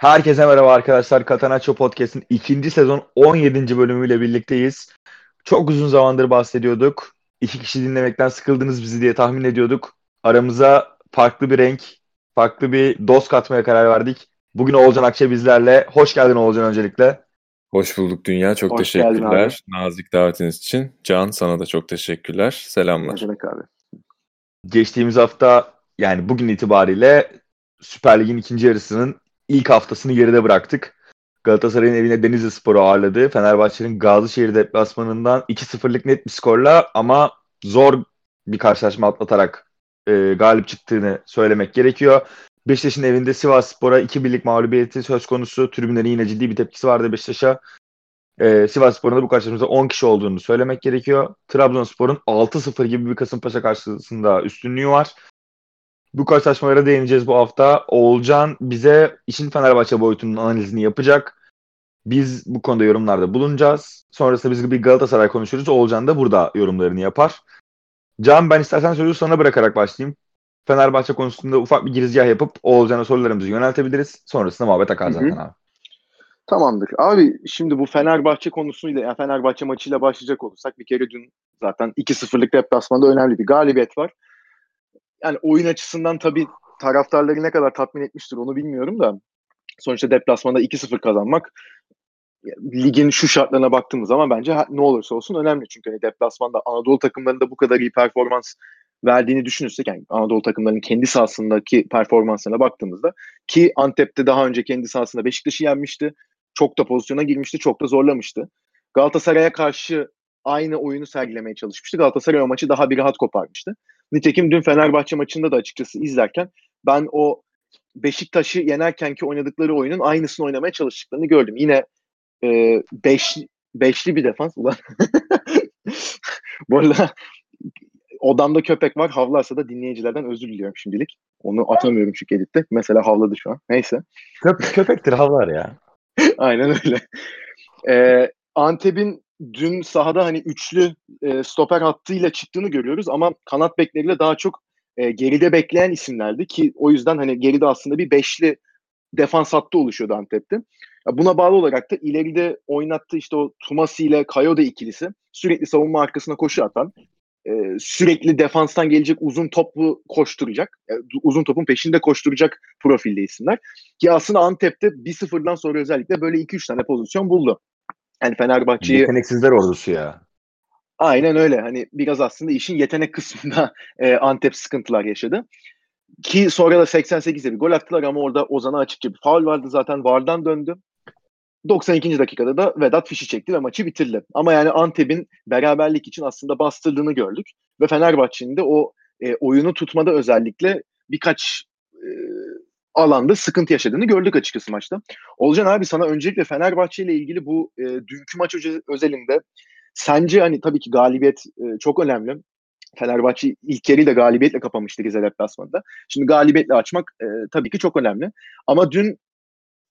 Herkese merhaba arkadaşlar. Katanaço Podcast'in ikinci sezon 17. bölümüyle birlikteyiz. Çok uzun zamandır bahsediyorduk. İki kişi dinlemekten sıkıldınız bizi diye tahmin ediyorduk. Aramıza farklı bir renk, farklı bir dost katmaya karar verdik. Bugün Oğulcan Akçe bizlerle. Hoş geldin Oğulcan öncelikle. Hoş bulduk Dünya. Çok Hoş teşekkürler nazik davetiniz için. Can sana da çok teşekkürler. Selamlar. Ne demek abi? Geçtiğimiz hafta yani bugün itibariyle Süper Lig'in ikinci yarısının ilk haftasını geride bıraktık. Galatasaray'ın evine Denizli Spor'u ağırladı. Fenerbahçe'nin Gazişehir deplasmanından 2-0'lık net bir skorla ama zor bir karşılaşma atlatarak e, galip çıktığını söylemek gerekiyor. Beşiktaş'ın evinde Sivas Spor'a 2-1'lik mağlubiyeti söz konusu. Tribünlerin yine ciddi bir tepkisi vardı Beşiktaş'a. E, Sivas Spor'un da bu karşılaşmada 10 kişi olduğunu söylemek gerekiyor. Trabzonspor'un 6-0 gibi bir Kasımpaşa karşısında üstünlüğü var. Bu karşılaşmalara değineceğiz bu hafta. Oğulcan bize işin Fenerbahçe boyutunun analizini yapacak. Biz bu konuda yorumlarda bulunacağız. Sonrasında biz bir Galatasaray konuşuruz. Oğulcan da burada yorumlarını yapar. Can ben istersen sözü sana bırakarak başlayayım. Fenerbahçe konusunda ufak bir girizgah yapıp Oğulcan'a sorularımızı yöneltebiliriz. Sonrasında muhabbet akar zaten abi. Tamamdır. Abi şimdi bu Fenerbahçe konusuyla yani Fenerbahçe maçıyla başlayacak olursak bir kere dün zaten 2-0'lık deplasmanda önemli bir galibiyet var. Yani oyun açısından tabii taraftarları ne kadar tatmin etmiştir onu bilmiyorum da sonuçta deplasmanda 2-0 kazanmak ligin şu şartlarına baktığımız zaman bence ne olursa olsun önemli. Çünkü hani deplasmanda Anadolu takımlarında bu kadar iyi performans verdiğini düşünürsek yani Anadolu takımlarının kendi sahasındaki performanslarına baktığımızda ki Antep'te daha önce kendi sahasında Beşiktaş'ı yenmişti. Çok da pozisyona girmişti, çok da zorlamıştı. Galatasaray'a karşı aynı oyunu sergilemeye çalışmıştı. Galatasaray o maçı daha bir rahat koparmıştı. Nitekim dün Fenerbahçe maçında da açıkçası izlerken ben o Beşiktaş'ı yenerkenki oynadıkları oyunun aynısını oynamaya çalıştıklarını gördüm. Yine e, beş, beşli bir defans. Ulan. Bu arada odamda köpek var. Havlarsa da dinleyicilerden özür diliyorum şimdilik. Onu atamıyorum çünkü editte. Mesela havladı şu an. Neyse. Köp köpektir havlar ya. Aynen öyle. Ee, Antep'in dün sahada hani üçlü e, stoper hattıyla çıktığını görüyoruz ama kanat bekleriyle daha çok e, geride bekleyen isimlerdi ki o yüzden hani geride aslında bir beşli defans hattı oluşuyordu Antep'te. Buna bağlı olarak da ileride oynattığı işte o Tumasi ile Kayode ikilisi sürekli savunma arkasına koşu atan, e, sürekli defanstan gelecek uzun topu koşturacak, e, uzun topun peşinde koşturacak profilde isimler. Ki aslında Antep'te 1-0'dan sonra özellikle böyle 2-3 tane pozisyon buldu. Yani Fenerbahçe'yi... Yeteneksizler ordusu ya. Aynen öyle. Hani biraz aslında işin yetenek kısmında e, Antep sıkıntılar yaşadı. Ki sonra da 88'de bir gol attılar ama orada Ozan'a açıkça bir faul vardı zaten. Vardan döndü. 92. dakikada da Vedat fişi çekti ve maçı bitirdi. Ama yani Antep'in beraberlik için aslında bastırdığını gördük. Ve Fenerbahçe'nin de o e, oyunu tutmada özellikle birkaç e, alanda sıkıntı yaşadığını gördük açıkçası maçta. Olcan abi sana öncelikle Fenerbahçe ile ilgili bu e, dünkü maç özelinde sence hani tabii ki galibiyet e, çok önemli. Fenerbahçe ilk yarıyı da galibiyetle kapamıştı Rize deplasmanında. Şimdi galibiyetle açmak e, tabii ki çok önemli. Ama dün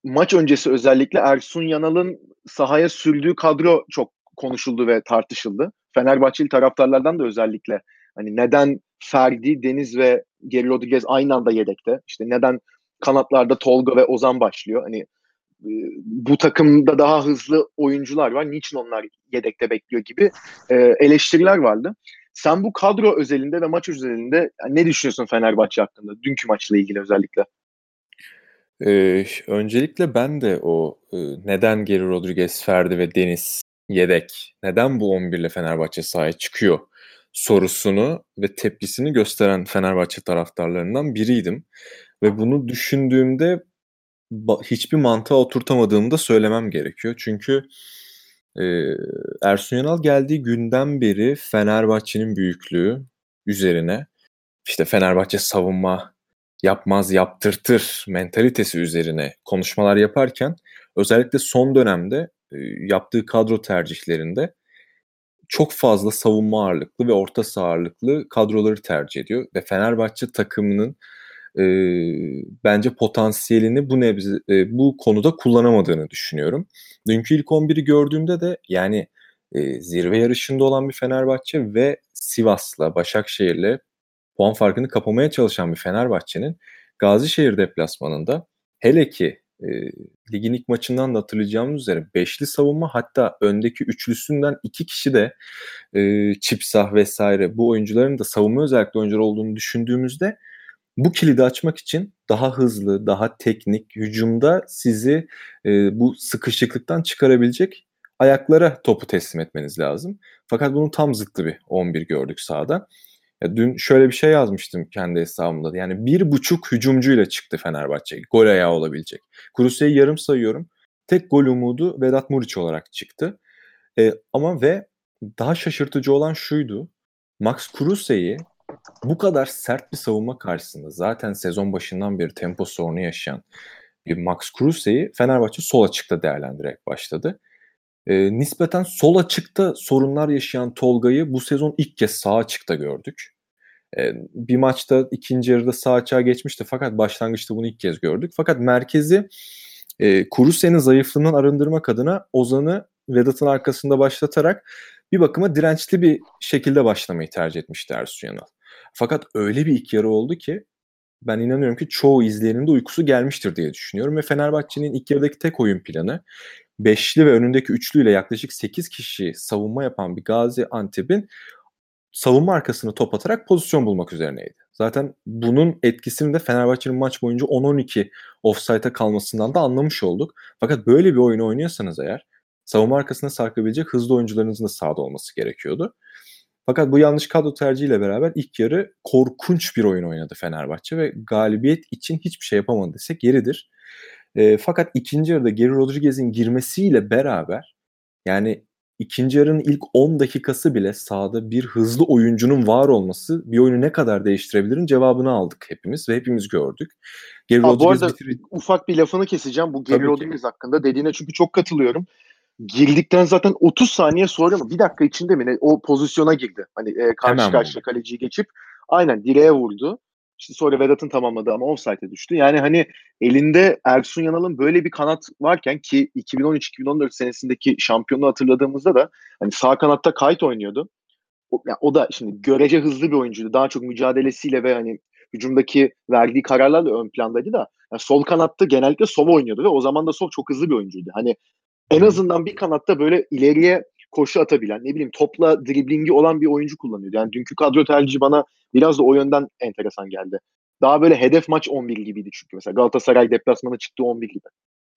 maç öncesi özellikle Ersun Yanal'ın sahaya sürdüğü kadro çok konuşuldu ve tartışıldı. Fenerbahçeli taraftarlardan da özellikle hani neden Ferdi, Deniz ve Geri Rodriguez aynı anda yedekte? İşte neden kanatlarda Tolga ve Ozan başlıyor? Hani e, bu takımda daha hızlı oyuncular var. Niçin onlar yedekte bekliyor gibi e, eleştiriler vardı. Sen bu kadro özelinde ve maç özelinde ne düşünüyorsun Fenerbahçe hakkında? Dünkü maçla ilgili özellikle. Ee, öncelikle ben de o e, neden Geri Rodriguez, Ferdi ve Deniz yedek, neden bu 11 ile Fenerbahçe sahaya çıkıyor sorusunu ve tepkisini gösteren Fenerbahçe taraftarlarından biriydim. Ve bunu düşündüğümde hiçbir mantığa oturtamadığımı da söylemem gerekiyor. Çünkü e, Ersun Yanal geldiği günden beri Fenerbahçe'nin büyüklüğü üzerine işte Fenerbahçe savunma yapmaz yaptırtır mentalitesi üzerine konuşmalar yaparken özellikle son dönemde e, yaptığı kadro tercihlerinde çok fazla savunma ağırlıklı ve orta saha ağırlıklı kadroları tercih ediyor ve Fenerbahçe takımının e, bence potansiyelini bu nebze e, bu konuda kullanamadığını düşünüyorum. Dünkü ilk 11'i gördüğümde de yani e, zirve yarışında olan bir Fenerbahçe ve Sivas'la, Başakşehir'le puan farkını kapamaya çalışan bir Fenerbahçe'nin Gazişehir deplasmanında hele ki e, ligin ilk maçından da hatırlayacağımız üzere beşli savunma hatta öndeki üçlüsünden iki kişi de e, Çipsah vesaire bu oyuncuların da savunma özellikle oyuncular olduğunu düşündüğümüzde bu kilidi açmak için daha hızlı, daha teknik, hücumda sizi e, bu sıkışıklıktan çıkarabilecek ayaklara topu teslim etmeniz lazım. Fakat bunun tam zıttı bir 11 gördük sahada. Ya dün şöyle bir şey yazmıştım kendi hesabımda. Yani bir buçuk hücumcuyla çıktı Fenerbahçe. Gol ayağı olabilecek. Kuruse'yi yarım sayıyorum. Tek gol umudu Vedat Muriç olarak çıktı. E, ama ve daha şaşırtıcı olan şuydu. Max Kuruse'yi bu kadar sert bir savunma karşısında zaten sezon başından beri tempo sorunu yaşayan bir Max Kruse'yi Fenerbahçe sol açıkta değerlendirerek başladı. E, nispeten sol açıkta sorunlar yaşayan Tolga'yı bu sezon ilk kez sağ açıkta gördük. E, bir maçta ikinci yarıda sağ açığa geçmişti fakat başlangıçta bunu ilk kez gördük. Fakat merkezi e, Kuruse'nin zayıflığından arındırmak adına Ozan'ı Vedat'ın arkasında başlatarak bir bakıma dirençli bir şekilde başlamayı tercih etmişti Ersun Yanal. Fakat öyle bir ilk yarı oldu ki ben inanıyorum ki çoğu izleyenin de uykusu gelmiştir diye düşünüyorum ve Fenerbahçe'nin ilk yarıdaki tek oyun planı beşli ve önündeki üçlüyle yaklaşık 8 kişi savunma yapan bir Gazi Antep'in savunma arkasını top atarak pozisyon bulmak üzerineydi. Zaten bunun etkisini de Fenerbahçe'nin maç boyunca 10-12 offside'a kalmasından da anlamış olduk. Fakat böyle bir oyunu oynuyorsanız eğer savunma arkasına sarkabilecek hızlı oyuncularınızın da sahada olması gerekiyordu. Fakat bu yanlış kadro tercihiyle beraber ilk yarı korkunç bir oyun oynadı Fenerbahçe ve galibiyet için hiçbir şey yapamadı desek yeridir. E, fakat ikinci yarıda Geri Rodriguez'in girmesiyle beraber yani ikinci yarının ilk 10 dakikası bile sahada bir hızlı oyuncunun var olması bir oyunu ne kadar değiştirebilirin cevabını aldık hepimiz ve hepimiz gördük. Geri Rodriguez bu arada bitir- ufak bir lafını keseceğim bu Geri Rodriguez hakkında dediğine çünkü çok katılıyorum girdikten zaten 30 saniye sonra mı bir dakika içinde mi ne o pozisyona girdi. Hani e, karşı Hemen karşıya kaleciyi geçip aynen direğe vurdu. İşte sonra Vedat'ın tamamladı ama offside'e düştü. Yani hani elinde Ersun Yanal'ın böyle bir kanat varken ki 2013-2014 senesindeki şampiyonu hatırladığımızda da hani sağ kanatta kayıt oynuyordu. O, yani o da şimdi görece hızlı bir oyuncuydu. Daha çok mücadelesiyle ve hani hücumdaki verdiği kararlarla ön plandaydı da yani sol kanatta genellikle sol oynuyordu ve o zaman da sol çok hızlı bir oyuncuydu. Hani en azından bir kanatta böyle ileriye koşu atabilen, ne bileyim topla driblingi olan bir oyuncu kullanıyor. Yani dünkü kadro tercihi bana biraz da o yönden enteresan geldi. Daha böyle hedef maç 11 gibiydi çünkü mesela Galatasaray deplasmanı çıktı 11 gibi.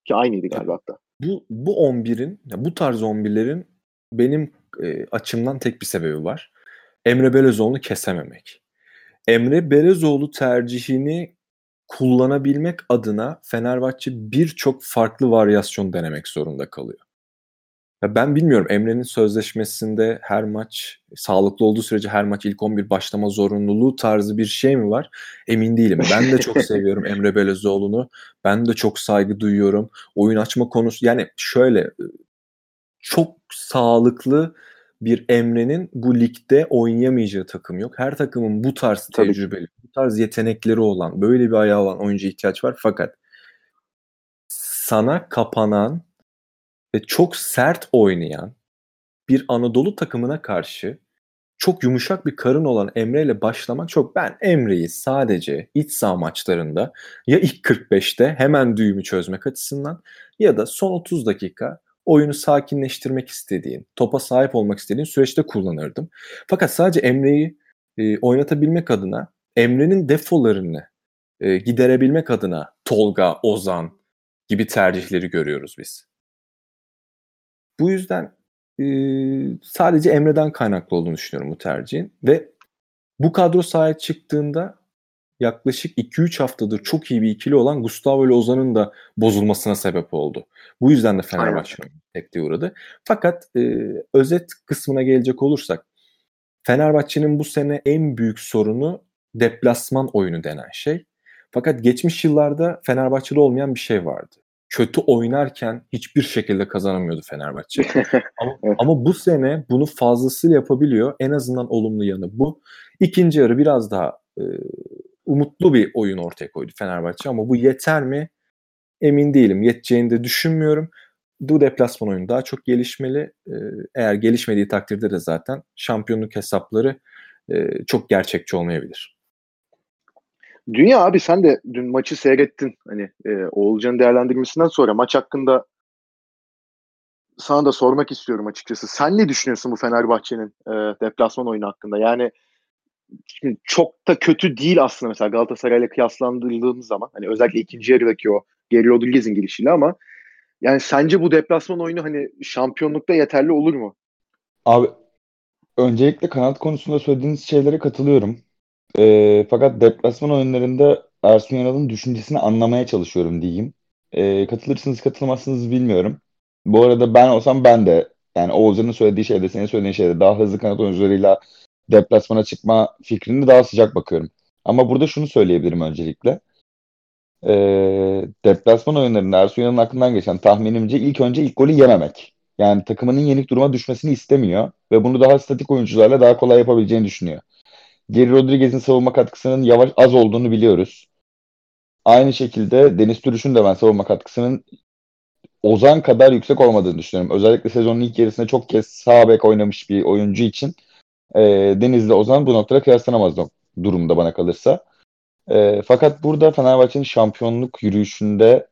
Ki aynıydı galiba hatta. Bu, bu 11'in, bu tarz 11'lerin benim e, açımdan tek bir sebebi var. Emre Belezoğlu'nu kesememek. Emre Belezoğlu tercihini kullanabilmek adına Fenerbahçe birçok farklı varyasyon denemek zorunda kalıyor. Ya ben bilmiyorum Emre'nin sözleşmesinde her maç sağlıklı olduğu sürece her maç ilk 11 başlama zorunluluğu tarzı bir şey mi var? Emin değilim. Ben de çok seviyorum Emre Belezoğlu'nu. Ben de çok saygı duyuyorum. Oyun açma konusu yani şöyle çok sağlıklı bir Emre'nin bu ligde oynayamayacağı takım yok. Her takımın bu tarz tecrübeli, bu tarz yetenekleri olan, böyle bir ayağı olan oyuncu ihtiyaç var. Fakat sana kapanan ve çok sert oynayan bir Anadolu takımına karşı çok yumuşak bir karın olan Emre ile başlamak çok ben Emre'yi sadece iç saha maçlarında ya ilk 45'te hemen düğümü çözmek açısından ya da son 30 dakika oyunu sakinleştirmek istediğin, topa sahip olmak istediğin süreçte kullanırdım. Fakat sadece Emre'yi e, oynatabilmek adına, Emre'nin defolarını e, giderebilmek adına Tolga, Ozan gibi tercihleri görüyoruz biz. Bu yüzden e, sadece Emre'den kaynaklı olduğunu düşünüyorum bu tercihin ve bu kadro sahaya çıktığında yaklaşık 2-3 haftadır çok iyi bir ikili olan Gustavo ile Ozan'ın da bozulmasına sebep oldu. Bu yüzden de Fenerbahçe tepkiye uğradı. Fakat e, özet kısmına gelecek olursak Fenerbahçe'nin bu sene en büyük sorunu deplasman oyunu denen şey. Fakat geçmiş yıllarda Fenerbahçe'de olmayan bir şey vardı. Kötü oynarken hiçbir şekilde kazanamıyordu Fenerbahçe. ama, ama bu sene bunu fazlasıyla yapabiliyor. En azından olumlu yanı bu. İkinci yarı biraz daha e, umutlu bir oyun ortaya koydu Fenerbahçe ama bu yeter mi? Emin değilim. Yeteceğini de düşünmüyorum. Bu deplasman oyunu daha çok gelişmeli. Ee, eğer gelişmediği takdirde de zaten şampiyonluk hesapları e, çok gerçekçi olmayabilir. Dünya abi sen de dün maçı seyrettin. Hani e, Oğulcan'ın değerlendirmesinden sonra maç hakkında sana da sormak istiyorum açıkçası. Sen ne düşünüyorsun bu Fenerbahçe'nin e, deplasman oyunu hakkında? Yani çok da kötü değil aslında mesela Galatasaray'la kıyaslandırıldığımız zaman. Hani özellikle ikinci yarıdaki o Geri Rodriguez'in girişiyle ama yani sence bu deplasman oyunu hani şampiyonlukta yeterli olur mu? Abi öncelikle kanat konusunda söylediğiniz şeylere katılıyorum. E, fakat deplasman oyunlarında Ersun Yanal'ın düşüncesini anlamaya çalışıyorum diyeyim. E, katılırsınız katılmazsınız bilmiyorum. Bu arada ben olsam ben de yani Oğuzcan'ın söylediği şeyde senin söylediğin şeyde daha hızlı kanat oyuncularıyla deplasmana çıkma fikrini daha sıcak bakıyorum. Ama burada şunu söyleyebilirim öncelikle. E, deplasman oyunlarında Ersun aklından geçen tahminimce ilk önce ilk golü yememek. Yani takımının yenik duruma düşmesini istemiyor ve bunu daha statik oyuncularla daha kolay yapabileceğini düşünüyor. Geri Rodriguez'in savunma katkısının yavaş az olduğunu biliyoruz. Aynı şekilde Deniz Türüş'ün de ben savunma katkısının Ozan kadar yüksek olmadığını düşünüyorum. Özellikle sezonun ilk yarısında çok kez sağ bek oynamış bir oyuncu için e, Deniz'le Ozan bu noktada kıyaslanamaz durumda bana kalırsa. E, fakat burada Fenerbahçe'nin şampiyonluk yürüyüşünde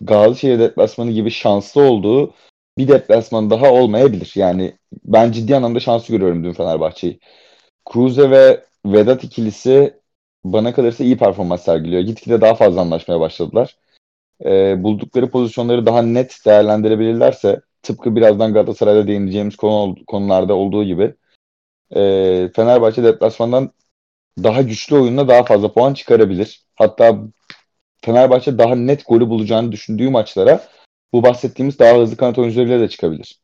Gazişehir deplasmanı gibi şanslı olduğu bir deplasman daha olmayabilir. Yani ben ciddi anlamda şanslı görüyorum dün Fenerbahçe'yi. Cruze ve Vedat ikilisi bana kalırsa iyi performans sergiliyor. Gitgide daha fazla anlaşmaya başladılar. E, buldukları pozisyonları daha net değerlendirebilirlerse tıpkı birazdan Galatasaray'da değineceğimiz konu, konularda olduğu gibi e, Fenerbahçe deplasmandan daha güçlü oyunla daha fazla puan çıkarabilir. Hatta Fenerbahçe daha net golü bulacağını düşündüğü maçlara bu bahsettiğimiz daha hızlı kanat oyuncularıyla da çıkabilir.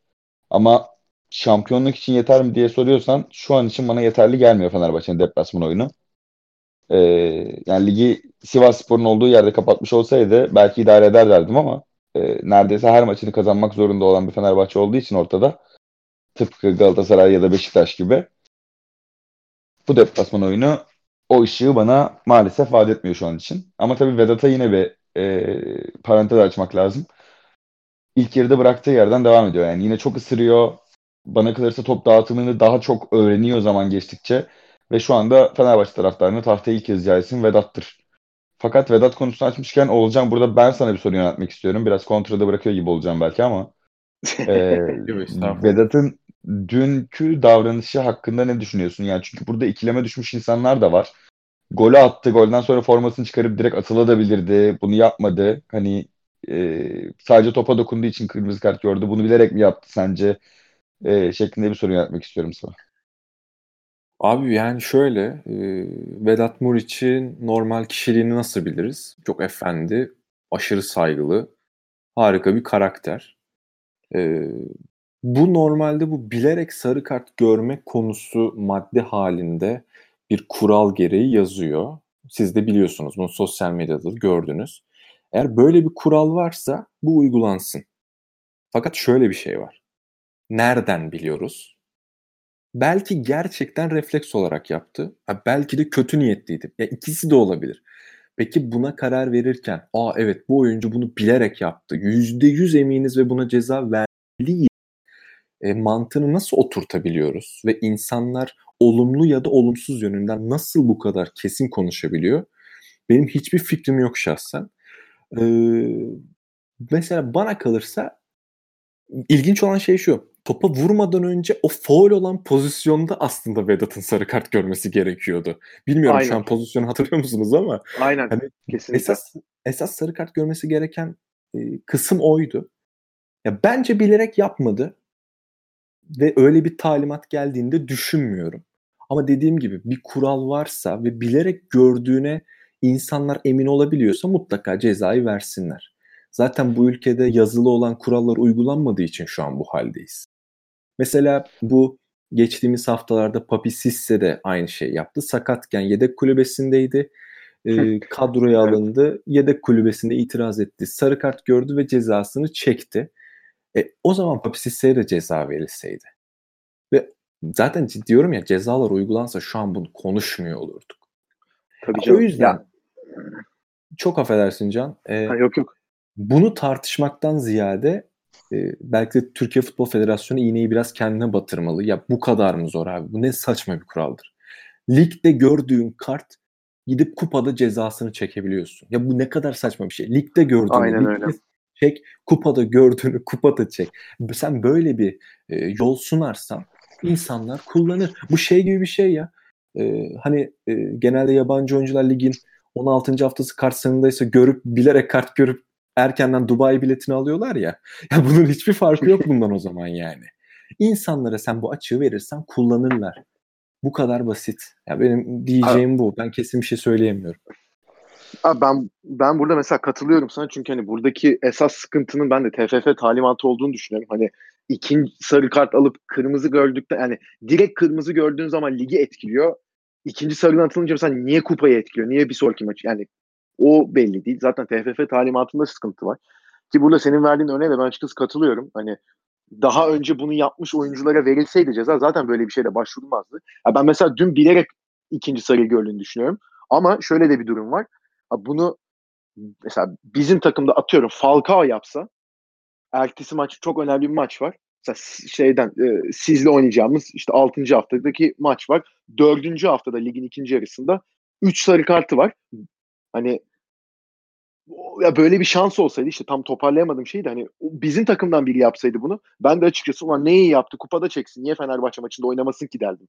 Ama şampiyonluk için yeter mi diye soruyorsan şu an için bana yeterli gelmiyor Fenerbahçe'nin deplasman oyunu. Ee, yani ligi Sivas Spor'un olduğu yerde kapatmış olsaydı belki idare eder derdim ama e, neredeyse her maçını kazanmak zorunda olan bir Fenerbahçe olduğu için ortada tıpkı Galatasaray ya da Beşiktaş gibi bu deplasman oyunu o ışığı bana maalesef vaat etmiyor şu an için. Ama tabii Vedat'a yine bir e, parantez açmak lazım. İlk yarıda bıraktığı yerden devam ediyor. Yani yine çok ısırıyor bana kalırsa top dağıtımını daha çok öğreniyor zaman geçtikçe. Ve şu anda Fenerbahçe taraftarını tahtaya ilk yazacağı isim Vedat'tır. Fakat Vedat konusunu açmışken olacağım burada ben sana bir soru yöneltmek istiyorum. Biraz kontrada bırakıyor gibi olacağım belki ama. e, Vedat'ın dünkü davranışı hakkında ne düşünüyorsun? Yani çünkü burada ikileme düşmüş insanlar da var. Golü attı. Golden sonra formasını çıkarıp direkt atılabilirdi. Bunu yapmadı. Hani e, sadece topa dokunduğu için kırmızı kart gördü. Bunu bilerek mi yaptı sence? e, şeklinde bir soru yönetmek istiyorum sana. Abi yani şöyle e, Vedat Muriç'in normal kişiliğini nasıl biliriz? Çok efendi, aşırı saygılı, harika bir karakter. E, bu normalde bu bilerek sarı kart görme konusu madde halinde bir kural gereği yazıyor. Siz de biliyorsunuz bunu sosyal medyada gördünüz. Eğer böyle bir kural varsa bu uygulansın. Fakat şöyle bir şey var. Nereden biliyoruz? Belki gerçekten refleks olarak yaptı. Ha, belki de kötü niyetliydi. Ya ikisi de olabilir. Peki buna karar verirken, aa evet bu oyuncu bunu bilerek yaptı. Yüzde yüz eminiz ve buna ceza vermeli e, mantığını nasıl oturtabiliyoruz? Ve insanlar olumlu ya da olumsuz yönünden nasıl bu kadar kesin konuşabiliyor? Benim hiçbir fikrim yok şahsen. Ee, mesela bana kalırsa ilginç olan şey şu topa vurmadan önce o foul olan pozisyonda aslında Vedat'ın sarı kart görmesi gerekiyordu. Bilmiyorum Aynen. şu an pozisyonu hatırlıyor musunuz ama. Aynen. Hani Kesinlikle. Esas, esas sarı kart görmesi gereken e, kısım oydu. Ya bence bilerek yapmadı. Ve öyle bir talimat geldiğinde düşünmüyorum. Ama dediğim gibi bir kural varsa ve bilerek gördüğüne insanlar emin olabiliyorsa mutlaka cezayı versinler. Zaten bu ülkede yazılı olan kurallar uygulanmadığı için şu an bu haldeyiz. Mesela bu geçtiğimiz haftalarda Papi Sisse de aynı şey yaptı. Sakatken yedek kulübesindeydi. E, kadroya alındı. Yedek kulübesinde itiraz etti. Sarı kart gördü ve cezasını çekti. E, o zaman Papi Sisse'ye de ceza verilseydi. Ve zaten diyorum ya cezalar uygulansa şu an bunu konuşmuyor olurduk. Tabii canım. O yüzden ya. çok affedersin Can. E, ha, yok yok. Bunu tartışmaktan ziyade e, belki de Türkiye Futbol Federasyonu iğneyi biraz kendine batırmalı. Ya bu kadar mı zor abi? Bu ne saçma bir kuraldır. Ligde gördüğün kart gidip kupada cezasını çekebiliyorsun. Ya bu ne kadar saçma bir şey. Ligde gördüğünü Aynen ligde öyle. Çek, kupada gördüğünü kupada çek. Sen böyle bir e, yol sunarsan insanlar kullanır. Bu şey gibi bir şey ya. E, hani e, genelde yabancı oyuncular ligin 16. haftası kart görüp bilerek kart görüp erkenden Dubai biletini alıyorlar ya. Ya bunun hiçbir farkı yok bundan o zaman yani. İnsanlara sen bu açığı verirsen kullanırlar. Bu kadar basit. Ya benim diyeceğim bu. Ben kesin bir şey söyleyemiyorum. Abi ben ben burada mesela katılıyorum sana çünkü hani buradaki esas sıkıntının ben de TFF talimatı olduğunu düşünüyorum. Hani ikinci sarı kart alıp kırmızı gördükten yani direkt kırmızı gördüğün zaman ligi etkiliyor. İkinci sarı atılınca mesela niye kupayı etkiliyor? Niye bir sonraki maç? Yani o belli değil. Zaten TFF talimatında sıkıntı var. Ki burada senin verdiğin örneğe de ben açıkçası katılıyorum. Hani daha önce bunu yapmış oyunculara verilseydi ceza zaten böyle bir şeyle başvurulmazdı. Ya ben mesela dün bilerek ikinci sarı gördüğünü düşünüyorum. Ama şöyle de bir durum var. Bunu mesela bizim takımda atıyorum Falcao yapsa ertesi maç çok önemli bir maç var. Mesela şeyden e, sizle oynayacağımız işte 6. haftadaki maç var. 4. haftada ligin ikinci yarısında 3 sarı kartı var. Hani ya böyle bir şans olsaydı işte tam toparlayamadım şeydi hani bizim takımdan biri yapsaydı bunu ben de açıkçası ulan ne iyi yaptı kupada çeksin niye Fenerbahçe maçında oynamasın ki derdim.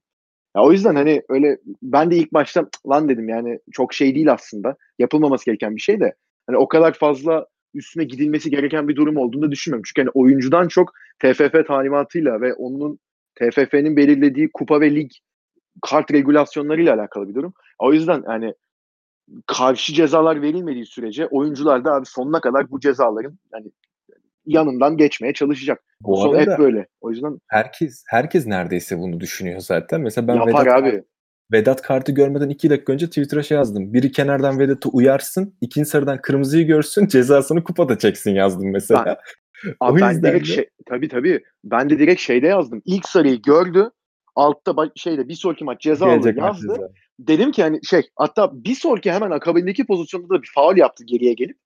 Ya o yüzden hani öyle ben de ilk başta lan dedim yani çok şey değil aslında. Yapılmaması gereken bir şey de. Hani o kadar fazla üstüne gidilmesi gereken bir durum olduğunu da düşünmüyorum. Çünkü hani oyuncudan çok TFF talimatıyla ve onun TFF'nin belirlediği kupa ve lig kart regülasyonlarıyla alakalı bir durum. O yüzden hani karşı cezalar verilmediği sürece oyuncular da abi sonuna kadar bu cezaların yani yanından geçmeye çalışacak. Bu Son hep böyle. O yüzden herkes herkes neredeyse bunu düşünüyor zaten. Mesela ben Yapar Vedat abi. Vedat kartı görmeden iki dakika önce Twitter'a şey yazdım. Biri kenardan Vedat'ı uyarsın, ikinci sarıdan kırmızıyı görsün, cezasını kupada çeksin yazdım mesela. Ben, abi ben direkt de... şey, tabii tabii. Ben de direkt şeyde yazdım. İlk sarıyı gördü. Altta şeyde bir sonraki maç ceza aldı yazdı. Ceza. Dedim ki hani şey hatta bir sonraki hemen akabindeki pozisyonda da bir faul yaptı geriye gelip.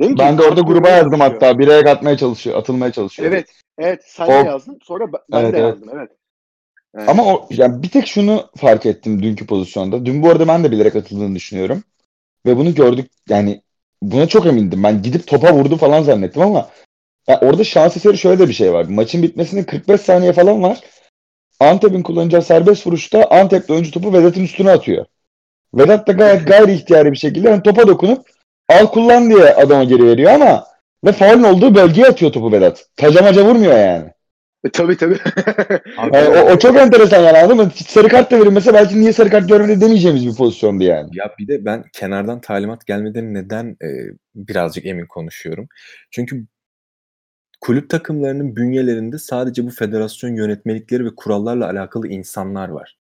Dedim ben de orada gruba yazdım hatta. Bireye atmaya çalışıyor, atılmaya çalışıyor. Evet. Evet sen o... de yazdın. Sonra ben evet, de yazdım. Evet. evet. Ama o yani bir tek şunu fark ettim dünkü pozisyonda. Dün bu arada ben de bilerek atıldığını düşünüyorum. Ve bunu gördük yani buna çok emindim. Ben gidip topa vurdu falan zannettim ama yani orada şans eseri şöyle de bir şey var. Maçın bitmesine 45 saniye falan var. Antep'in kullanacağı serbest vuruşta Antep'te oyuncu topu Vedat'ın üstüne atıyor. Vedat da gayet gayri ihtiyari bir şekilde yani topa dokunup al kullan diye adama geri veriyor ama ve faulün olduğu bölgeye atıyor topu Vedat. Tacamaca vurmuyor yani. E, tabii tabii. yani o, o çok enteresan yani anladın mı? Sarı kart da verilmese belki niye sarı kart görmedi demeyeceğimiz bir pozisyondu yani. Ya bir de ben kenardan talimat gelmeden neden e, birazcık emin konuşuyorum. Çünkü kulüp takımlarının bünyelerinde sadece bu federasyon yönetmelikleri ve kurallarla alakalı insanlar var.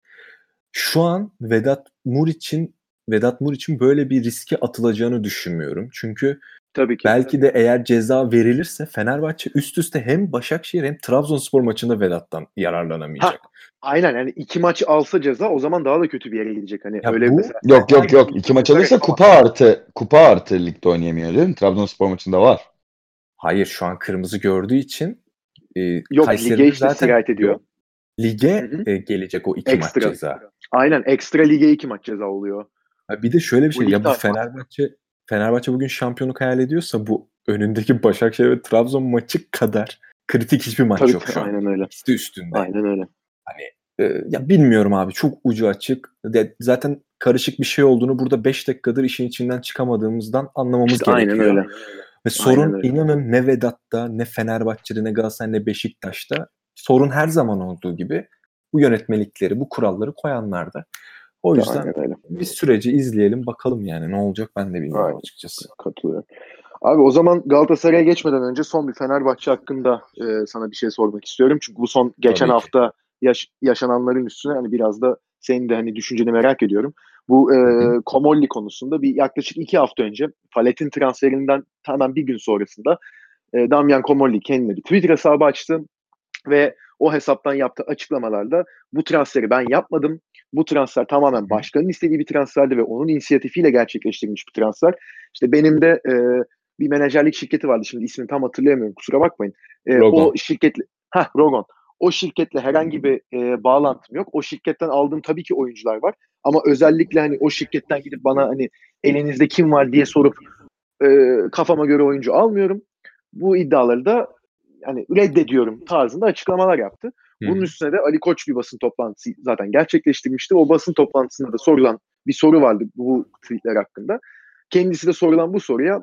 Şu an Vedat Muriç'in Vedat Muriç'in böyle bir riske atılacağını düşünmüyorum. Çünkü Tabii ki. belki de eğer ceza verilirse Fenerbahçe üst üste hem Başakşehir hem Trabzonspor maçında Vedat'tan yararlanamayacak. Ha, aynen yani iki maç alsa ceza o zaman daha da kötü bir yere gidecek. Hani ya öyle bu, mesela, yok yok yok. İki maç alırsa kupa artı kupa artı ligde oynayamıyor değil mi? Trabzonspor maçında var. Hayır şu an kırmızı gördüğü için e, Yok lige işte zaten ediyor. Lige e, gelecek o iki ekstra. maç ceza. Aynen ekstra lige iki maç ceza oluyor. Bir de şöyle bir şey bu ya bu Fenerbahçe Fenerbahçe bugün şampiyonluk hayal ediyorsa bu önündeki Başakşehir ve Trabzon maçı kadar kritik hiçbir maç Tabii, yok şu an. Aynen öyle. İkisi üstünde. Aynen öyle. Hani e, ya bilmiyorum abi çok ucu açık. De, zaten karışık bir şey olduğunu burada 5 dakikadır işin içinden çıkamadığımızdan anlamamız işte gerekiyor. Aynen öyle. Ve sorun Aynen inanın ne Vedat'ta, ne Fenerbahçe'de, ne Galatasaray, ne Beşiktaş'ta. Sorun her zaman olduğu gibi bu yönetmelikleri, bu kuralları koyanlarda. O yüzden bir süreci izleyelim bakalım yani ne olacak ben de bilmiyorum Aynen. açıkçası. Katılıyorum. Abi o zaman Galatasaray'a geçmeden önce son bir Fenerbahçe hakkında e, sana bir şey sormak istiyorum. Çünkü bu son geçen Tabii hafta yaş- yaşananların üstüne hani biraz da senin de hani düşünceni merak ediyorum. Bu e, Komolli konusunda bir yaklaşık iki hafta önce Falet'in transferinden hemen bir gün sonrasında e, Damian Komolli kendine bir Twitter hesabı açtı ve o hesaptan yaptığı açıklamalarda bu transferi ben yapmadım. Bu transfer tamamen başkanın istediği bir transferdi ve onun inisiyatifiyle gerçekleştirilmiş bir transfer. İşte benim de e, bir menajerlik şirketi vardı şimdi ismini tam hatırlayamıyorum kusura bakmayın. E, o şirketle ha Rogon. O şirketle herhangi bir e, bağlantım yok. O şirketten aldığım tabii ki oyuncular var. Ama özellikle hani o şirketten gidip bana hani elinizde kim var diye sorup e, kafama göre oyuncu almıyorum. Bu iddiaları da hani reddediyorum tarzında açıklamalar yaptı. Bunun üstüne de Ali Koç bir basın toplantısı zaten gerçekleştirmişti. O basın toplantısında da sorulan bir soru vardı bu tweetler hakkında. Kendisi de sorulan bu soruya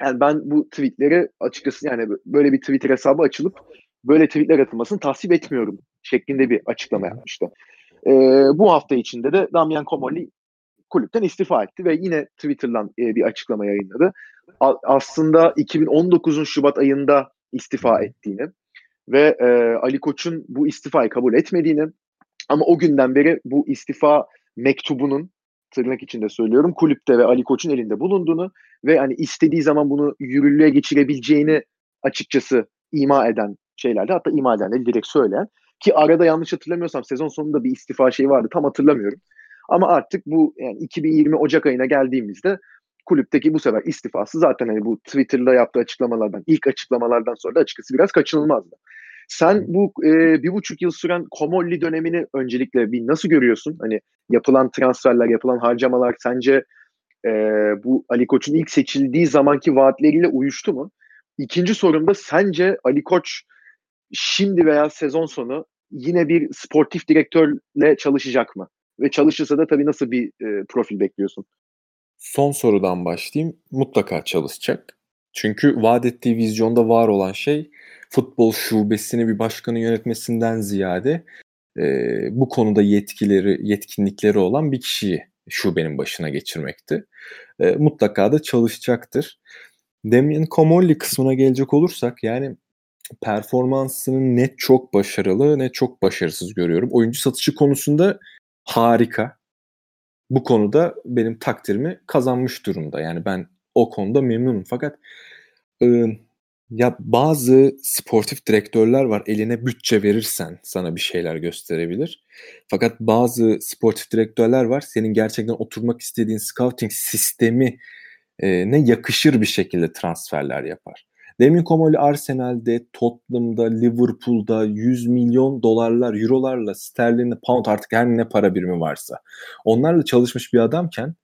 yani ben bu tweetleri açıkçası yani böyle bir Twitter hesabı açılıp böyle tweetler atılmasını tasvip etmiyorum şeklinde bir açıklama yapmıştı. Ee, bu hafta içinde de Damian Comolli kulüpten istifa etti ve yine Twitter'dan e, bir açıklama yayınladı. A- aslında 2019'un Şubat ayında istifa ettiğini ve e, Ali Koç'un bu istifayı kabul etmediğini ama o günden beri bu istifa mektubunun tırnak içinde söylüyorum kulüpte ve Ali Koç'un elinde bulunduğunu ve hani istediği zaman bunu yürürlüğe geçirebileceğini açıkçası ima eden şeylerde hatta ima edenleri direkt söyleyen ki arada yanlış hatırlamıyorsam sezon sonunda bir istifa şeyi vardı tam hatırlamıyorum. Ama artık bu yani 2020 Ocak ayına geldiğimizde kulüpteki bu sefer istifası zaten hani bu Twitter'da yaptığı açıklamalardan, ilk açıklamalardan sonra da açıkçası biraz kaçınılmazdı. Sen bu e, bir buçuk yıl süren Komolli dönemini öncelikle bir nasıl görüyorsun? Hani yapılan transferler, yapılan harcamalar sence e, bu Ali Koç'un ilk seçildiği zamanki vaatleriyle uyuştu mu? İkinci sorum da sence Ali Koç şimdi veya sezon sonu yine bir sportif direktörle çalışacak mı? Ve çalışırsa da tabii nasıl bir e, profil bekliyorsun? Son sorudan başlayayım. Mutlaka çalışacak. Çünkü vaat ettiği vizyonda var olan şey futbol şubesini bir başkanın yönetmesinden ziyade e, bu konuda yetkileri, yetkinlikleri olan bir kişiyi şubenin başına geçirmekti. E, mutlaka da çalışacaktır. Damian Comolli kısmına gelecek olursak yani performansını ne çok başarılı ne çok başarısız görüyorum. Oyuncu satışı konusunda harika. Bu konuda benim takdirimi kazanmış durumda. Yani ben o konuda memnunum. Fakat e, ya bazı sportif direktörler var eline bütçe verirsen sana bir şeyler gösterebilir. Fakat bazı sportif direktörler var senin gerçekten oturmak istediğin scouting sistemi ne yakışır bir şekilde transferler yapar. Demin Komoli Arsenal'de, Tottenham'da, Liverpool'da 100 milyon dolarlar, eurolarla, sterlinle, pound artık her ne para birimi varsa onlarla çalışmış bir adamken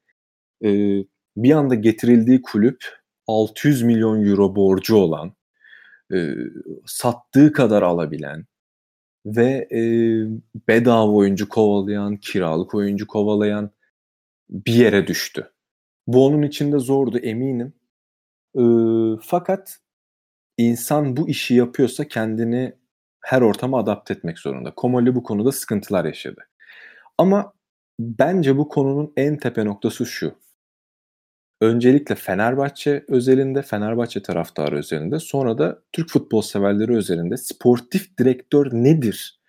e, bir anda getirildiği kulüp 600 milyon euro borcu olan, e, sattığı kadar alabilen ve e, bedava oyuncu kovalayan, kiralık oyuncu kovalayan bir yere düştü. Bu onun için de zordu eminim. E, fakat insan bu işi yapıyorsa kendini her ortama adapte etmek zorunda. Komoli bu konuda sıkıntılar yaşadı. Ama bence bu konunun en tepe noktası şu. Öncelikle Fenerbahçe özelinde, Fenerbahçe taraftarı özelinde, sonra da Türk futbol severleri özelinde sportif direktör nedir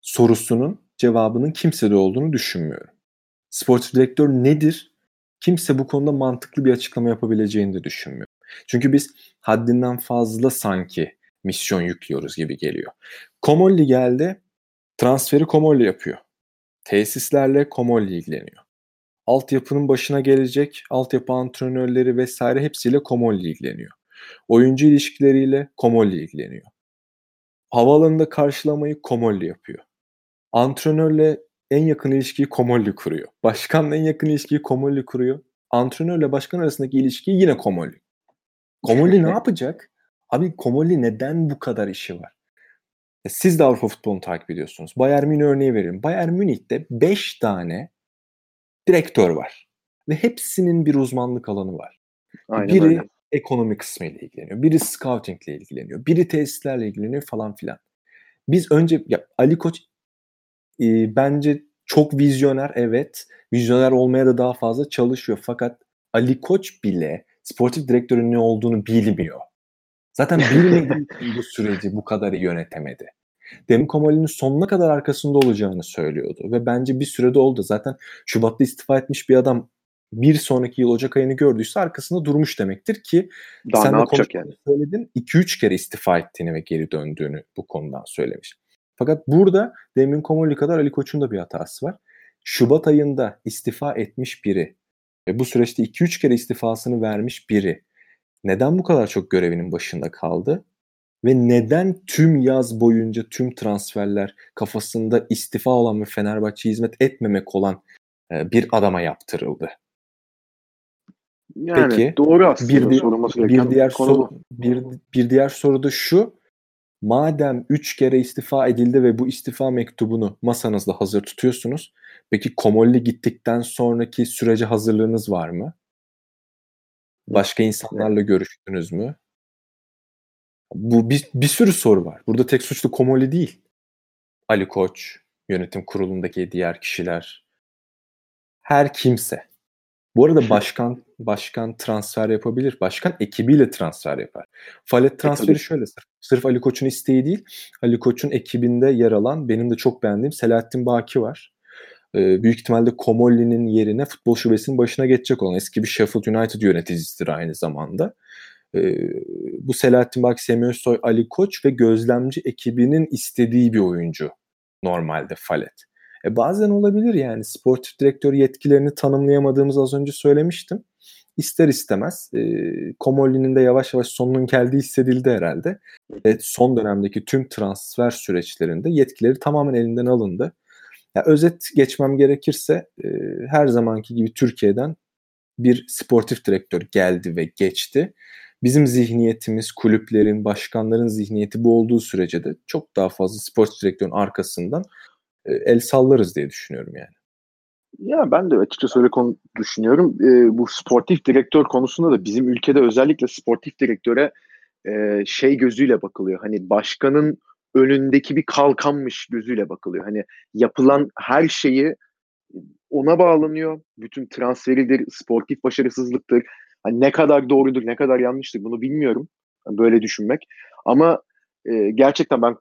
sorusunun cevabının kimsede olduğunu düşünmüyorum. Sportif direktör nedir? Kimse bu konuda mantıklı bir açıklama yapabileceğini de düşünmüyorum. Çünkü biz haddinden fazla sanki misyon yüklüyoruz gibi geliyor. Komolli geldi, transferi Komolli yapıyor. Tesislerle Komolli ilgileniyor altyapının başına gelecek altyapı antrenörleri vesaire hepsiyle Komolli ilgileniyor. Oyuncu ilişkileriyle Komolli ilgileniyor. Havaalanında karşılamayı Komolli yapıyor. Antrenörle en yakın ilişkiyi Komolli kuruyor. Başkanla en yakın ilişkiyi Komolli kuruyor. Antrenörle başkan arasındaki ilişkiyi yine Komolli. Komolli ne yapacak? Abi Komolli neden bu kadar işi var? E, siz de Avrupa futbolunu takip ediyorsunuz. Bayern Münih örneği verin. Bayern Münih'te 5 tane direktör var. Ve hepsinin bir uzmanlık alanı var. Aynen biri öyle. ekonomi kısmıyla ilgileniyor. Biri scouting ile ilgileniyor. Biri tesislerle ilgileniyor falan filan. Biz önce ya Ali Koç e, bence çok vizyoner evet. Vizyoner olmaya da daha fazla çalışıyor. Fakat Ali Koç bile sportif direktörün ne olduğunu bilmiyor. Zaten bilmediği bu süreci bu kadar yönetemedi. Demin Komoli'nin sonuna kadar arkasında olacağını söylüyordu. Ve bence bir sürede oldu. Zaten Şubat'ta istifa etmiş bir adam bir sonraki yıl Ocak ayını gördüyse arkasında durmuş demektir ki Daha sen ne yapacak yani? söyledin 2-3 kere istifa ettiğini ve geri döndüğünü bu konudan söylemiş. Fakat burada Demin Komoli kadar Ali Koç'un da bir hatası var. Şubat ayında istifa etmiş biri ve bu süreçte 2-3 kere istifasını vermiş biri neden bu kadar çok görevinin başında kaldı? Ve neden tüm yaz boyunca tüm transferler kafasında istifa olan ve Fenerbahçe hizmet etmemek olan e, bir adama yaptırıldı. Yani Peki, doğru aslında bir, sorulması bir diğer konu soru bir, bir diğer soru da şu. Madem üç kere istifa edildi ve bu istifa mektubunu masanızda hazır tutuyorsunuz. Peki Komolli gittikten sonraki sürece hazırlığınız var mı? Başka insanlarla görüştünüz mü? Bu bir, bir sürü soru var. Burada tek suçlu Komolli değil. Ali Koç, yönetim kurulundaki diğer kişiler, her kimse. Bu arada başkan başkan transfer yapabilir. Başkan ekibiyle transfer yapar. Falet transferi tabii. şöyle sırf, sırf Ali Koç'un isteği değil. Ali Koç'un ekibinde yer alan benim de çok beğendiğim Selahattin Baki var. Ee, büyük ihtimalle Komolli'nin yerine futbol şubesinin başına geçecek olan eski bir Sheffield United yöneticisidir aynı zamanda. Ee, bu Selahattin Baki, Semih Özsoy, Ali Koç ve gözlemci ekibinin istediği bir oyuncu normalde Falet. E bazen olabilir yani sportif direktör yetkilerini tanımlayamadığımız az önce söylemiştim. İster istemez e, Komolli'nin de yavaş yavaş sonunun geldiği hissedildi herhalde. Ve son dönemdeki tüm transfer süreçlerinde yetkileri tamamen elinden alındı. Ya özet geçmem gerekirse e, her zamanki gibi Türkiye'den bir sportif direktör geldi ve geçti. Bizim zihniyetimiz, kulüplerin, başkanların zihniyeti bu olduğu sürece de çok daha fazla sportif direktörün arkasından e, el sallarız diye düşünüyorum yani. Ya ben de açıkçası öyle konu düşünüyorum. Ee, bu sportif direktör konusunda da bizim ülkede özellikle sportif direktöre e, şey gözüyle bakılıyor. Hani başkanın önündeki bir kalkanmış gözüyle bakılıyor. Hani yapılan her şeyi ona bağlanıyor. Bütün transferidir, sportif başarısızlıktır. Hani ne kadar doğrudur, ne kadar yanlıştır bunu bilmiyorum. Böyle düşünmek. Ama e, gerçekten ben